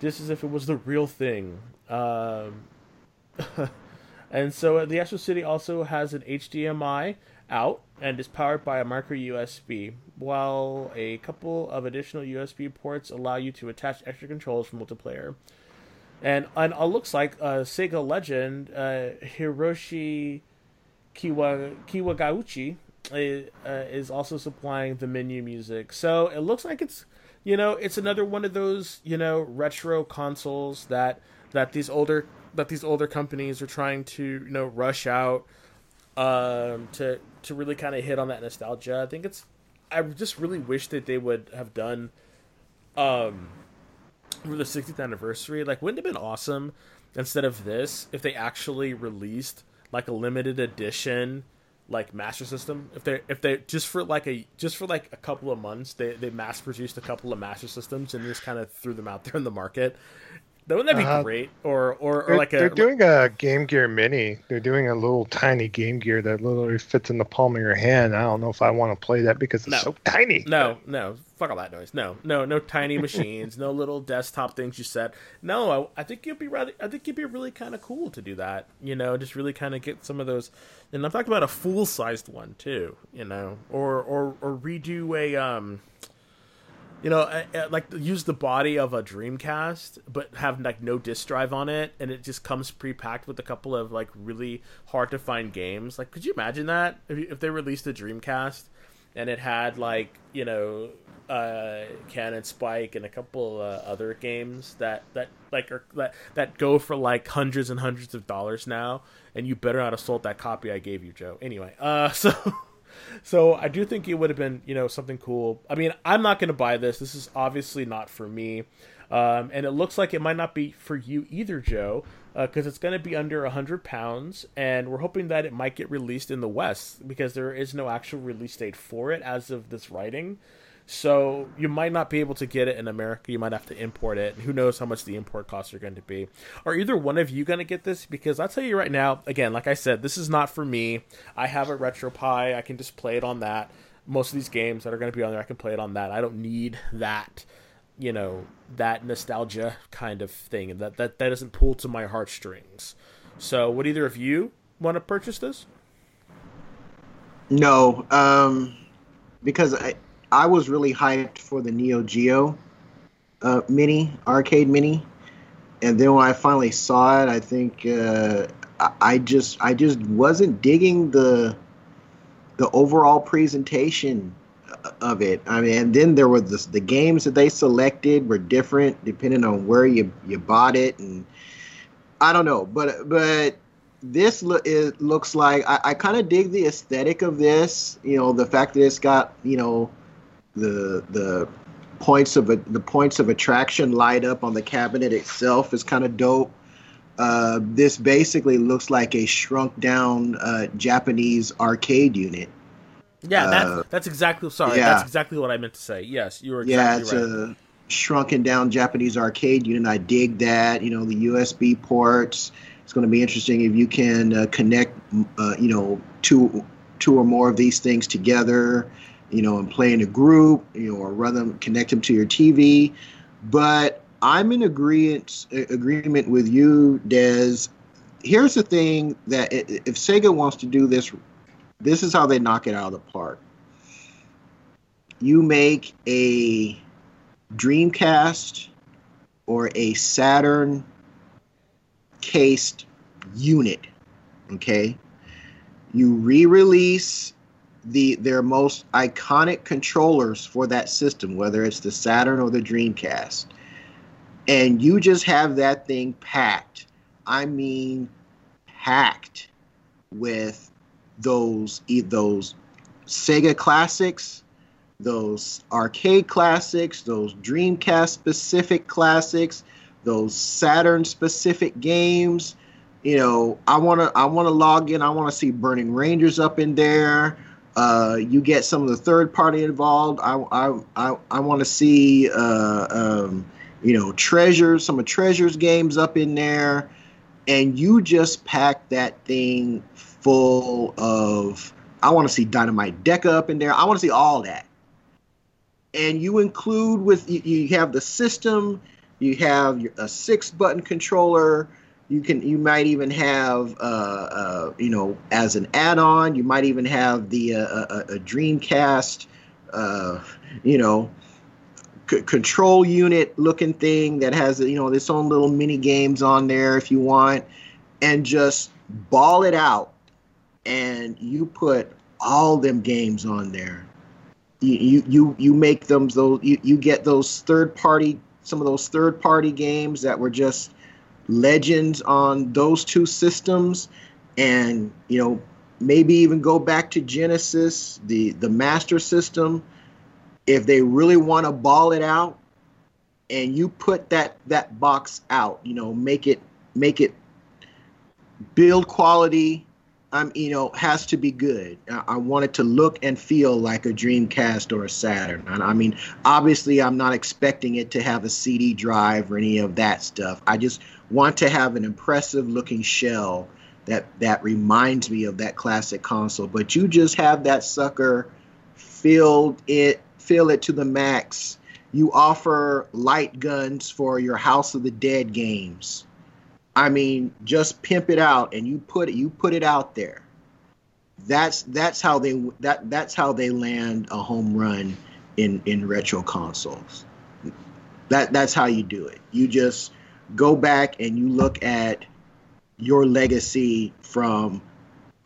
just as if it was the real thing. Um, (laughs) and so uh, the Astro City also has an HDMI out and is powered by a micro USB, while a couple of additional USB ports allow you to attach extra controls for multiplayer. And and it looks like uh, Sega legend uh, Hiroshi Kiwa, Kiwagauchi uh, uh, is also supplying the menu music. So it looks like it's you know it's another one of those you know retro consoles that that these older that these older companies are trying to you know rush out um, to to really kind of hit on that nostalgia. I think it's. I just really wish that they would have done, um, for the 60th anniversary. Like, wouldn't it have been awesome instead of this if they actually released like a limited edition like master system. If they if they just for like a just for like a couple of months they they mass produced a couple of master systems and just kind of threw them out there in the market wouldn't that be uh, great? Or, or, or like a they're doing a Game Gear Mini. They're doing a little tiny Game Gear that literally fits in the palm of your hand. I don't know if I want to play that because it's no. so tiny. No, no, fuck all that noise. No, no, no tiny (laughs) machines. no little desktop things you set. No, I, I think it'd be rather. I think it'd be really kind of cool to do that. You know, just really kind of get some of those. And I'm talking about a full sized one too. You know, or or or redo a um you know, like use the body of a Dreamcast, but have like no disk drive on it, and it just comes pre-packed with a couple of like really hard to find games. Like, could you imagine that if, if they released a Dreamcast and it had like you know, uh, Cannon Spike and a couple uh, other games that that like are that that go for like hundreds and hundreds of dollars now, and you better not assault that copy I gave you, Joe. Anyway, uh, (laughs) so so I do think it would have been, you know, something cool. I mean, I'm not going to buy this. This is obviously not for me. Um, and it looks like it might not be for you either, Joe, because uh, it's going to be under 100 pounds. And we're hoping that it might get released in the West because there is no actual release date for it as of this writing. So you might not be able to get it in America. You might have to import it. Who knows how much the import costs are going to be? Are either one of you going to get this? Because I'll tell you right now, again, like I said, this is not for me. I have a RetroPie. I can just play it on that. Most of these games that are going to be on there, I can play it on that. I don't need that, you know, that nostalgia kind of thing. That that that doesn't pull to my heartstrings. So, would either of you want to purchase this? No, um, because I I was really hyped for the Neo Geo uh, mini arcade mini, and then when I finally saw it, I think uh, I just I just wasn't digging the the overall presentation of it. I mean, and then there were the, the games that they selected were different depending on where you you bought it, and I don't know, but but this lo- it looks like I, I kind of dig the aesthetic of this. You know, the fact that it's got you know the the points of a, the points of attraction light up on the cabinet itself is kind of dope. Uh, this basically looks like a shrunk down uh, Japanese arcade unit. Yeah, that's, uh, that's exactly sorry. Yeah. That's exactly what I meant to say. Yes, you were exactly yeah, it's right. a shrunken down Japanese arcade unit. I dig that. You know, the USB ports. It's going to be interesting if you can uh, connect, uh, you know, two two or more of these things together you know, and play in a group, you know, or rather connect them to your TV. But I'm in agreement agreement with you, Des. Here's the thing that if Sega wants to do this, this is how they knock it out of the park. You make a Dreamcast or a Saturn cased unit, okay? You re-release the their most iconic controllers for that system, whether it's the Saturn or the Dreamcast, and you just have that thing packed. I mean, packed with those those Sega classics, those arcade classics, those Dreamcast specific classics, those Saturn specific games. You know, I want to I want to log in. I want to see Burning Rangers up in there. Uh, you get some of the third party involved. I I I, I want to see uh, um, you know treasures, some of treasures games up in there, and you just pack that thing full of. I want to see Dynamite Deka up in there. I want to see all that, and you include with you, you have the system, you have a six button controller you can you might even have uh, uh, you know as an add-on you might even have the uh, a, a dreamcast uh, you know c- control unit looking thing that has you know its own little mini games on there if you want and just ball it out and you put all them games on there. You you you make them those you, you get those third party some of those third party games that were just legends on those two systems and you know maybe even go back to Genesis, the the Master System. If they really want to ball it out, and you put that that box out, you know, make it make it build quality. I'm, you know, has to be good. I, I want it to look and feel like a Dreamcast or a Saturn. I mean, obviously, I'm not expecting it to have a CD drive or any of that stuff. I just want to have an impressive looking shell that that reminds me of that classic console. But you just have that sucker filled it, fill it to the max. You offer light guns for your House of the Dead games. I mean, just pimp it out and you put it you put it out there. That's that's how they that that's how they land a home run in in retro consoles. That that's how you do it. You just go back and you look at your legacy from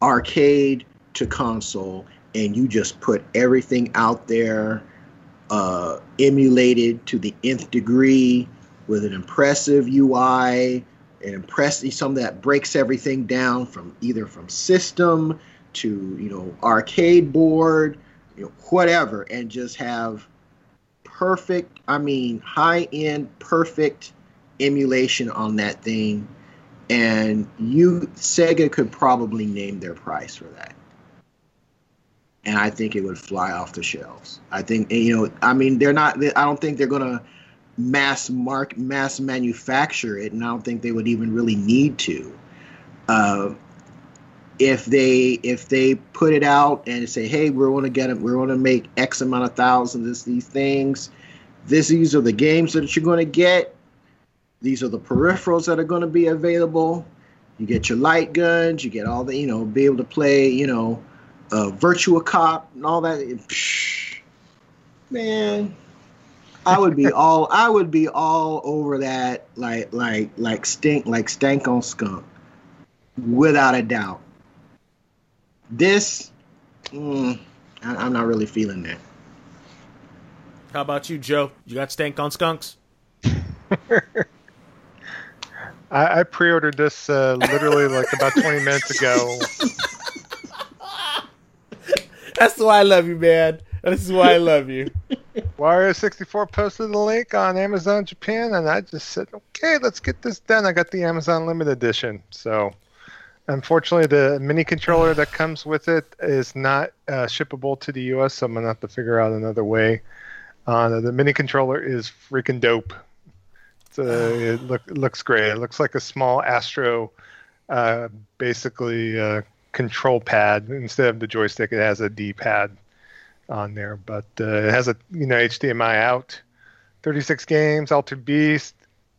arcade to console and you just put everything out there uh, emulated to the nth degree with an impressive UI, an impressive something that breaks everything down from either from system to you know arcade board, you know, whatever, and just have perfect, I mean high end perfect emulation on that thing and you Sega could probably name their price for that. And I think it would fly off the shelves. I think you know, I mean, they're not. I don't think they're gonna mass mark mass manufacture it, and I don't think they would even really need to. Uh, if they if they put it out and say, hey, we're going to get it, we're going to make X amount of thousands of these things. This these are the games that you're going to get these are the peripherals that are going to be available. You get your light guns, you get all the, you know, be able to play, you know, uh, Virtua Cop and all that. Psh, man, I would be (laughs) all, I would be all over that, like, like, like stink, like stank on skunk, without a doubt. This, mm, I, I'm not really feeling that. How about you, Joe? You got stank on skunks? (laughs) I, I pre-ordered this uh, literally like about 20 minutes ago. (laughs) That's why I love you, man. This is why I love you. Wario 64 posted the link on Amazon Japan, and I just said, okay, let's get this done. I got the Amazon Limited Edition. So, unfortunately, the mini controller that comes with it is not uh, shippable to the US, so I'm going to have to figure out another way. Uh, the mini controller is freaking dope. Uh, it look, looks great. It looks like a small Astro, uh, basically uh, control pad. Instead of the joystick, it has a D pad on there. But uh, it has a you know HDMI out, 36 games, Altered Beast,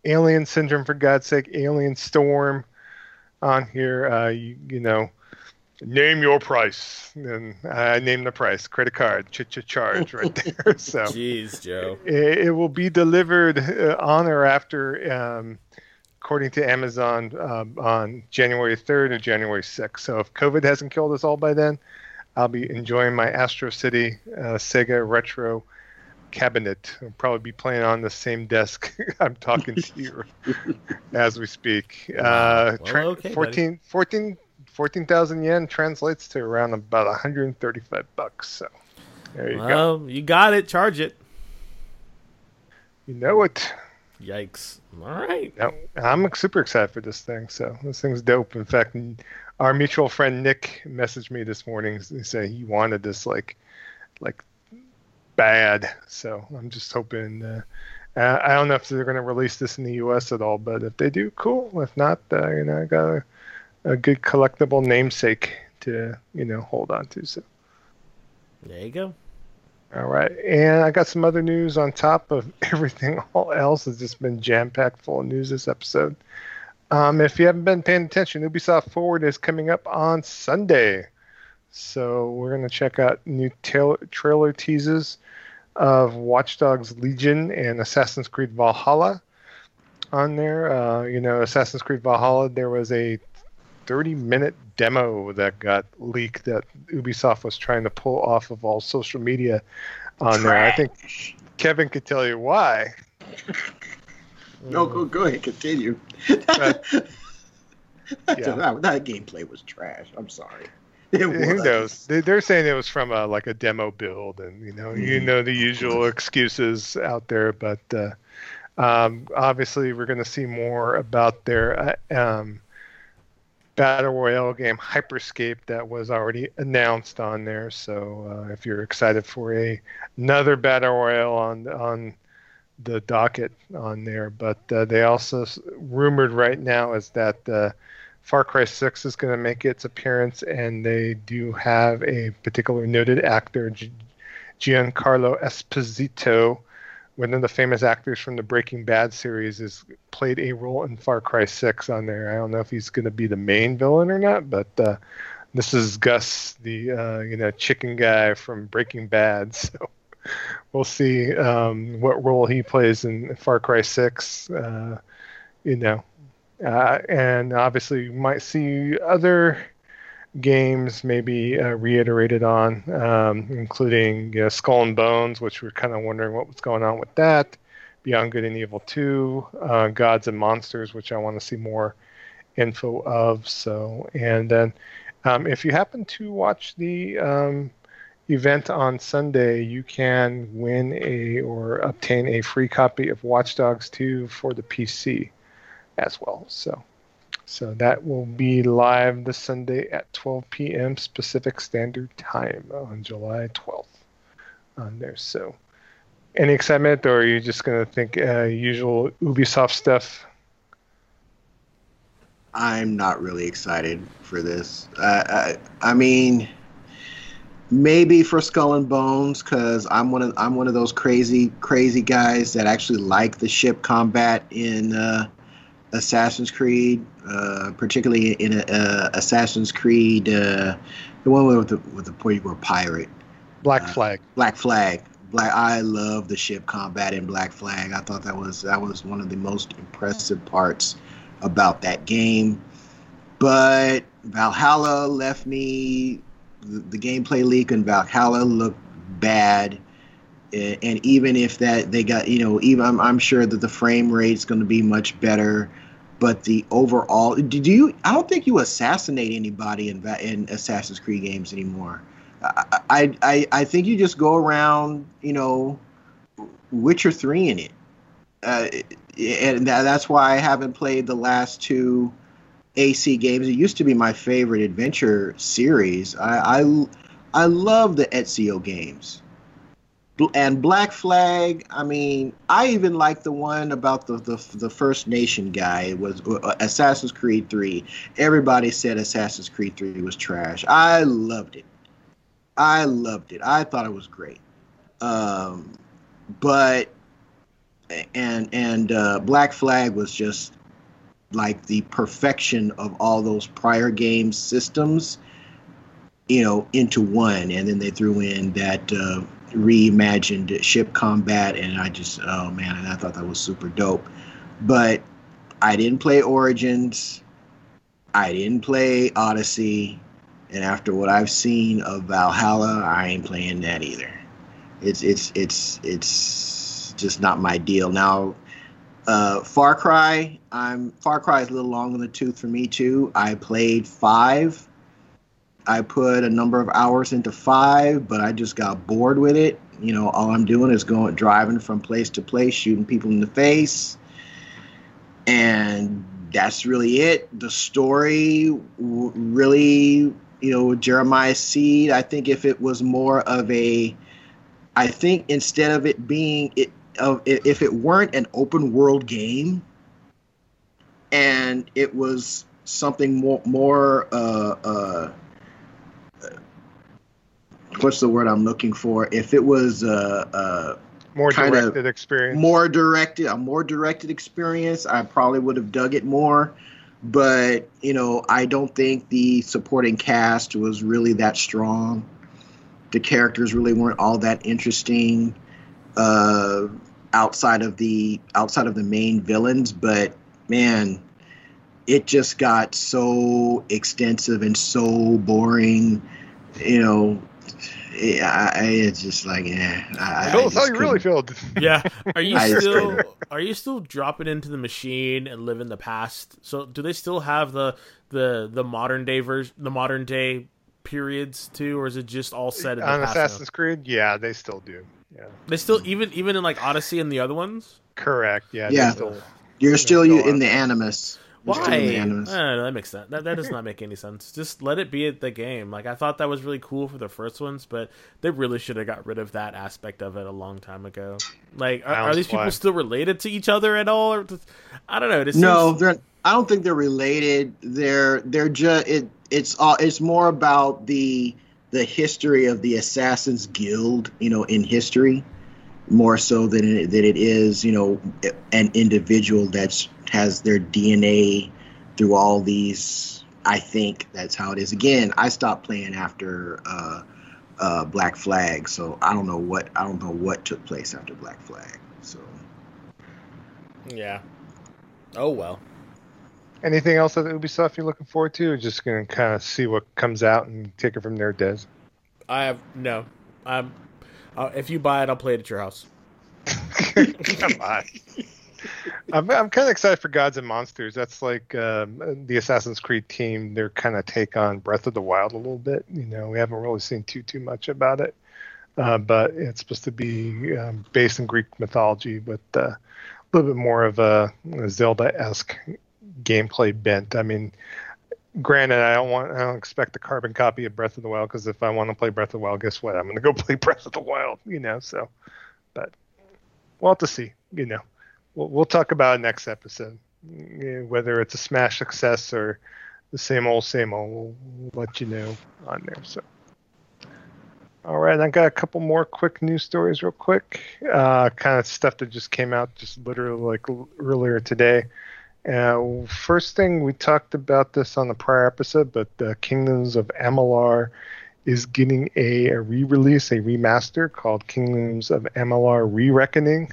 Alien Syndrome for God's sake, Alien Storm on here. Uh, you, you know name your price. And i name the price. Credit card ch ch charge right (laughs) there. (laughs) So jeez joe. it, it, will be delivered uh, on or after um, according to amazon um, on january 3rd or january 6th so if covid hasn't killed us all by then i'll be enjoying my astro city uh, sega retro cabinet. I'll probably be playing on the same desk (laughs) i'm talking to you as we speak. Uh, well, okay, 14 14 14,000 yen translates to around about 135 bucks. So there you well, go. You got it. Charge it. You know it. Yikes. All right. No, I'm super excited for this thing. So this thing's dope. In fact, our mutual friend Nick messaged me this morning. and said he wanted this like, like bad. So I'm just hoping. Uh, I don't know if they're going to release this in the U.S. at all, but if they do, cool. If not, uh, you know, I got to a good collectible namesake to you know hold on to. So there you go. All right, and I got some other news on top of (laughs) everything all else. Has just been jam packed full of news this episode. Um, if you haven't been paying attention, Ubisoft Forward is coming up on Sunday, so we're gonna check out new trailer teases of Watch Dogs Legion and Assassin's Creed Valhalla on there. Uh, you know, Assassin's Creed Valhalla, there was a 30 minute demo that got leaked that Ubisoft was trying to pull off of all social media on Trash. there. I think Kevin could tell you why. no, go go ahead, continue. (laughs) that, yeah. that, that, gameplay was trash. I'm sorry. Who knows? They, are saying it was from a, like a demo build, and you know, mm-hmm. you know the usual excuses out there. But uh, um, obviously, we're going to see more about their uh, um, battle royale game Hyperscape that was already announced on there. So uh, if you're excited for a another battle royale on on the docket on there, but uh, they also rumored right now is that uh, Far Cry 6 is going to make its appearance, and they do have a particular noted actor, Giancarlo Esposito, one of the famous actors from the Breaking Bad series, has played a role in Far Cry 6 on there. I don't know if he's going to be the main villain or not, but uh, this is Gus, the uh, you know chicken guy from Breaking Bad. (laughs) So we'll see um, what role he plays in Far Cry 6. Uh, you know, uh, and obviously you might see other games maybe uh, reiterated on, um, including you know, Skull and Bones, which we're kind of wondering what was going on with that. Beyond Good and Evil 2, uh, Gods and Monsters, which I want to see more info of. So, and then um, if you happen to watch the um, event on Sunday, you can win a or obtain a free copy of Watch Dogs 2 for the PC as well. So, so that will be live this Sunday at 12 p.m. Pacific Standard Time on July 12th on there. So, any excitement, or are you just going to think uh, usual Ubisoft stuff? I'm not really excited for this. Uh, I, I mean, maybe for Skull and Bones because I'm one of I'm one of those crazy crazy guys that actually like the ship combat in uh, Assassin's Creed, uh, particularly in a, uh, Assassin's Creed, uh, the one with the with the point you were pirate. Black uh, Flag. Black Flag. Black. I love the ship combat in Black Flag. I thought that was that was one of the most impressive parts about that game. But Valhalla left me. The, the gameplay leak in Valhalla looked bad and even if that they got you know even I'm, I'm sure that the frame rate's going to be much better but the overall did you i don't think you assassinate anybody in in assassin's creed games anymore. I i i think you just go around you know witcher 3 in it. Uh, and that's why i haven't played the last two ac games. It used to be my favorite adventure series. I i, I love the ezio games and Black Flag. I mean, I even like the one about the the, the First Nation guy. It was uh, Assassin's Creed Three. Everybody said Assassin's Creed Three was trash. I loved it. I loved it. I thought it was great. Um, but and and uh, Black Flag was just like the perfection of all those prior game systems you know into one and then they threw in that uh, reimagined ship combat, and I just oh man, and I thought that was super dope. But I didn't play Origins, I didn't play Odyssey, and after what I've seen of Valhalla, I ain't playing that either. It's it's it's it's just not my deal. Now, uh, Far Cry, I'm Far Cry is a little long in the tooth for me too. I played five I put a number of hours into five, but I just got bored with it. You know, all I'm doing is going driving from place to place, shooting people in the face, and that's really it. The story really, you know, Jeremiah Seed. I think if it was more of a, I think instead of it being it, of if it weren't an open world game, and it was something more more uh, uh, what's the word I'm looking for? If it was uh, uh, more directed experience, more directed, a more directed experience, I probably would have dug it more. But you know, I don't think the supporting cast was really that strong. The characters really weren't all that interesting uh, outside of the outside of the main villains. But man, it just got so extensive and so boring. You know, yeah, I, it's just like yeah. I, Tell us how you really feel. Yeah, are (laughs) you still are you still dropping into the machine and living the past? So do they still have the the the modern day version, the modern day periods too, or is it just all set in on the past Assassin's now? Creed? Yeah, they still do. Yeah, They still even even in like Odyssey and the other ones. correct. Yeah, Yeah. still- You're still go in on. the Animus. You're still Why? in the I Animus. know. That makes sense. That that does not make any sense. Just let it be the game. Like I thought that was really cool for the first ones, but they really should have got rid of that aspect of it a long time ago. Like, are, are these know why. people still related to each other at all? Or just, I don't know. This No, seems- they're. I don't think they're related. They're they're just it. It's all. It's more about the the history of the Assassins Guild. You know, in history, more so than it, than it is. You know, an individual that's has their DNA through all these. I think that's how it is. Again, I stopped playing after uh, uh, Black Flag, so I don't know what I don't know what took place after Black Flag. So. yeah. Oh well. Anything else at Ubisoft you're looking forward to, or just gonna kind of see what comes out and take it from there, Des? I have no. Um, uh, if you buy it, I'll play it at your house. (laughs) Come on. (laughs) (laughs) I'm, I'm kind of excited for Gods and Monsters. That's like um, the Assassin's Creed team. Their kind of take on Breath of the Wild a little bit. You know, we haven't really seen too too much about it, uh, but it's supposed to be um, based in Greek mythology with uh, a little bit more of a, a Zelda-esque gameplay bent. I mean, granted, I don't want, I don't expect a carbon copy of Breath of the Wild because if I want to play Breath of the Wild, guess what? I'm going to go (laughs) play Breath of the Wild. You know, so, but we'll have to see. You know, we'll, we'll talk about next episode. Whether it's a smash success or the same old, same old, we'll, let you know on there. So. All right, I've got a couple more quick news stories, real quick. Uh, kind of stuff that just came out just literally like earlier today. Uh, first thing we talked about this on the prior episode, but uh, Kingdoms of Amalur is getting a, a re-release, a remaster called Kingdoms of Amalur Re-Reckoning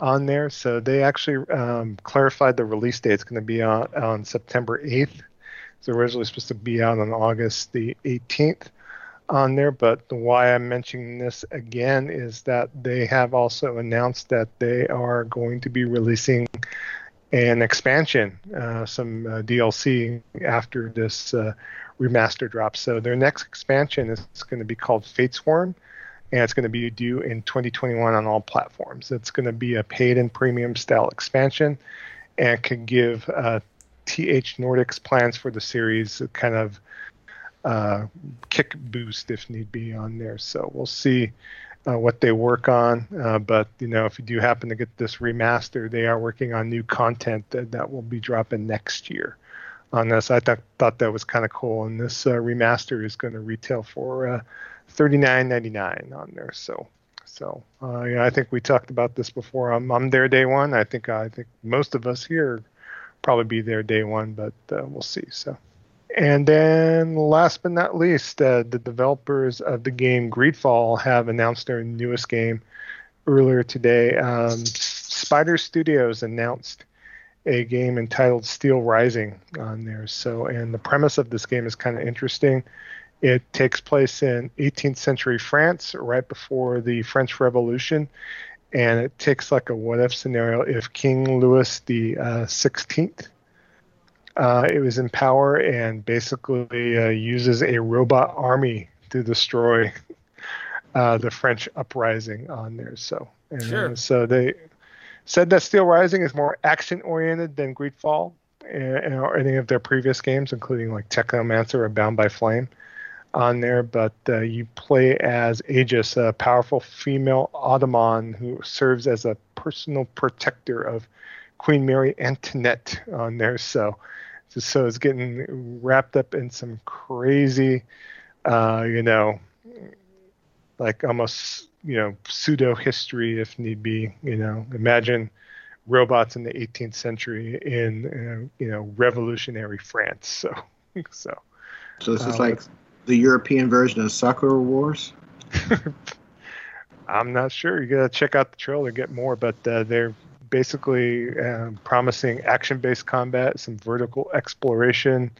on there. So they actually um, clarified the release date. It's going to be on, on September 8th. It's originally supposed to be out on August the 18th on there. But the why I'm mentioning this again is that they have also announced that they are going to be releasing an expansion, uh, some uh, DLC after this uh, remaster drop. So their next expansion is going to be called Fatesworn, and it's going to be due in 2021 on all platforms. It's going to be a paid and premium style expansion, and could give uh, THQ Nordic's plans for the series a kind of uh, kick boost if need be on there. So we'll see uh, what they work on. Uh, but you know, if you do happen to get this remaster, they are working on new content that, that will be dropping next year on this. I thought thought that was kind of cool. And this uh, remaster is going to retail for uh, thirty nine ninety nine on there. So. So uh, yeah, I think we talked about this before. I'm, I'm there day one. I think I think most of us here probably be there day one, but uh, we'll see. So and then, last but not least, uh, the developers of the game Greedfall have announced their newest game earlier today. Um, Spider Studios announced a game entitled Steel Rising on there. So, and the premise of this game is kind of interesting. It takes place in 18th century France, right before the French Revolution, and it takes like a what if scenario if King Louis the uh, 16th uh, it was in power and basically uh, uses a robot army to destroy uh, the French uprising on there. So, and, Sure. so they said that Steel Rising is more action oriented than Greedfall and, or any of their previous games, including like Technomancer or Bound by Flame on there. But uh, you play as Aegis, a powerful female automaton who serves as a personal protector of Queen Mary Antoinette on there. So, so it's getting wrapped up in some crazy, uh, you know, like almost you know pseudo history if need be. You know, imagine robots in the 18th century in uh, you know revolutionary France. (laughs) So, so So this is Uh, like the European version of Sakura Wars. (laughs) I'm not sure. You gotta check out the trailer get more, but uh, they're basically uh, promising action-based combat, some vertical exploration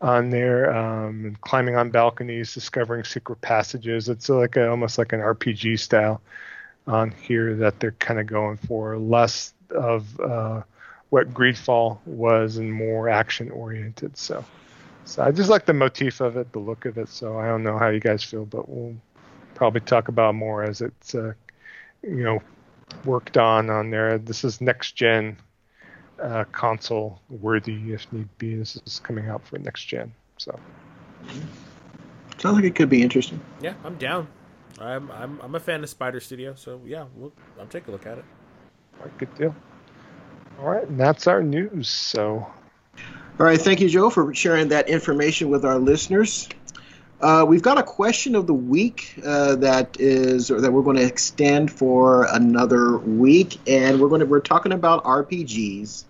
on there, um, climbing on balconies, discovering secret passages. It's like a, almost like an RPG style on here that they're kind of going for, less of uh, what Greedfall was and more action-oriented. So. So I just like the motif of it, the look of it. So I don't know how you guys feel, but we'll probably talk about more as it's uh, you know worked on on there. This is next gen uh, console worthy if need be. This is coming out for next gen. So sounds like it could be interesting. Yeah, I'm down. I'm I'm I'm a fan of Spider Studio, so yeah, we'll, I'll take a look at it. All right, good deal. All right, and that's our news. So all right, thank you, Joe, for sharing that information with our listeners. Uh, we've got a question of the week uh, that is that we're going to extend for another week, and we're going to we're talking about RPGs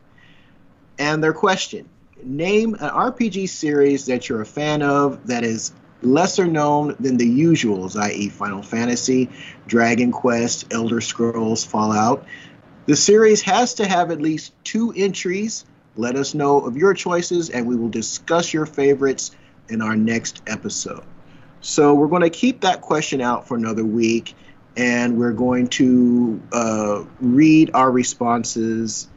and their question: Name an RPG series that you're a fan of that is lesser known than the usuals, i.e., Final Fantasy, Dragon Quest, Elder Scrolls, Fallout. The series has to have at least two entries let us know of your choices, and we will discuss your favorites in our next episode. So we're going to keep that question out for another week, and we're going to uh, read our responses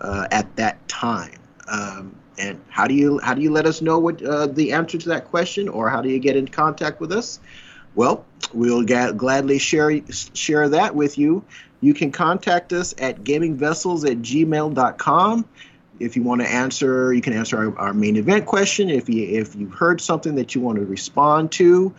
uh, at that time. Um, and how do you how do you let us know what uh, the answer to that question, or how do you get in contact with us? Well, we'll gladly share share that with you. You can contact us at gamingvessels at gmail.com if you want to answer, you can answer our, our, main event question. If you if you've heard something that you want to respond to,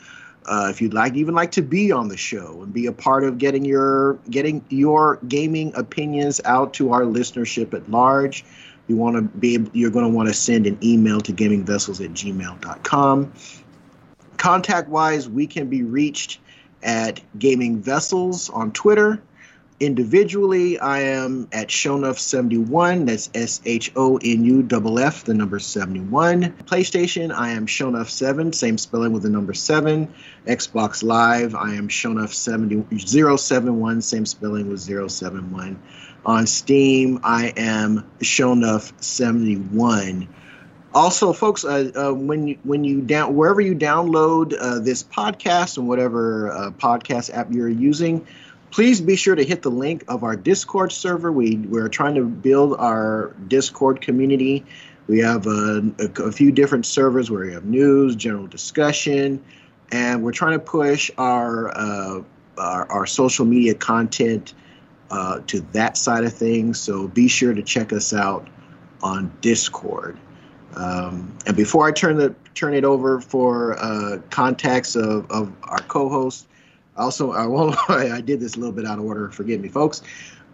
uh, if you'd like even like to be on the show and be a part of getting your getting your gaming opinions out to our listenership at large, you want to be you're going to want to send an email to gamingvessels at gmail.com. Contact wise, we can be reached at Gaming Vessels on Twitter Individually, I am at Shonuff71. That's S H O N U F F, the number 71. PlayStation, I am Shonuff7, same spelling with the number 7. Xbox Live, I am Shonuff7071, same spelling with 071. On Steam, I am Shonuff71. Also, folks, uh, uh, when you when you down wherever you download uh, this podcast and whatever uh, podcast app you're using, please be sure to hit the link of our Discord server. We we're trying to build our Discord community. We have a, a, a, few different servers where we have news, general discussion, and we're trying to push our uh, our, our, social media content uh, to that side of things. So be sure to check us out on Discord. Um, and before I turn the turn it over for uh, contacts of, of our co-host, also, (laughs) I won't. I did this a little bit out of order. Forgive me, folks.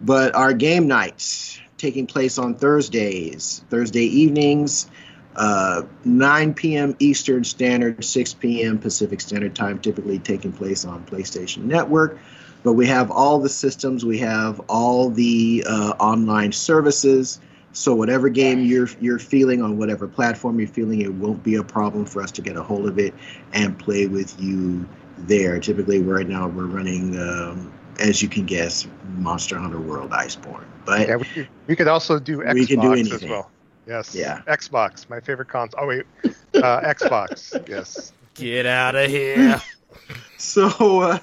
But our game nights taking place on Thursdays, Thursday evenings, uh, 9 p.m. Eastern Standard, 6 p.m. Pacific Standard Time, typically taking place on PlayStation Network. But we have all the systems, we have all the uh, online services. So whatever game you're you're feeling on whatever platform you're feeling, it won't be a problem for us to get a hold of it and play with you there. Typically, right now we're running, um, as you can guess, Monster Hunter World Iceborne. But yeah, we could, we could also do Xbox we can do anything. as well. Yes. Yeah. Xbox, my favorite console. Oh wait, uh, (laughs) Xbox. Yes. Get out of here. (laughs) so, uh,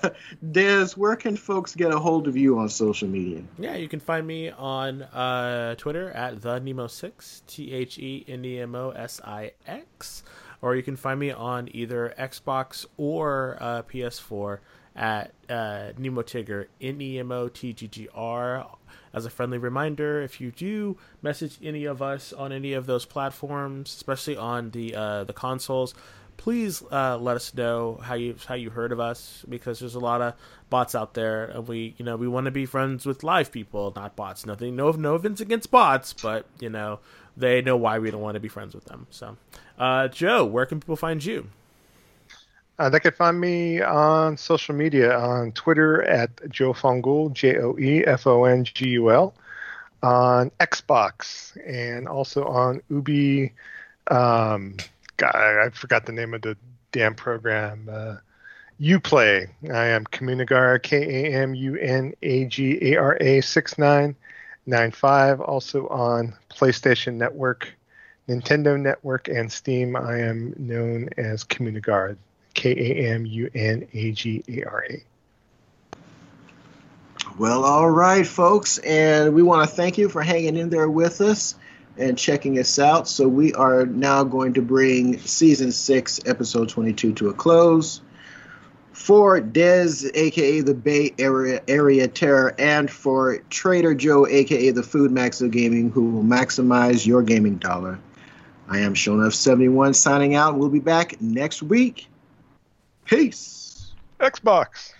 Des, where can folks get a hold of you on social media? Yeah, you can find me on uh, Twitter at the Nemo6, T H E N E M O S I X or you can find me on either Xbox or uh, PS4 at uh, Nemo Tigger, N E M O T G G R. As a friendly reminder, if you do message any of us on any of those platforms, especially on the uh, the consoles, please uh, let us know how you how you heard of us because there's a lot of bots out there, and we you know we want to be friends with live people, not bots. Nothing, no no offense against bots, but you know they know why we don't want to be friends with them. So, uh, Joe, where can people find you? Uh, they can find me on social media on Twitter at Joe Fongul, J O E F O N G U L, on Xbox, and also on Ubi. Um, God, I forgot the name of the damn program. Uh, Uplay. I am Kamunagara, K A M U N A G A R A 6995. Also on PlayStation Network, Nintendo Network, and Steam. I am known as Kamunagara, K A M U N A G A R A. Well, all right, folks, and we want to thank you for hanging in there with us. and checking us out. So we are now going to bring season six, episode 22 to a close. For Dez, aka the Bay Area Area Terror, and for Trader Joe, aka the Food Max of Gaming, who will maximize your gaming dollar. I am Shonuff71 signing out. We'll be back next week. Peace. Xbox.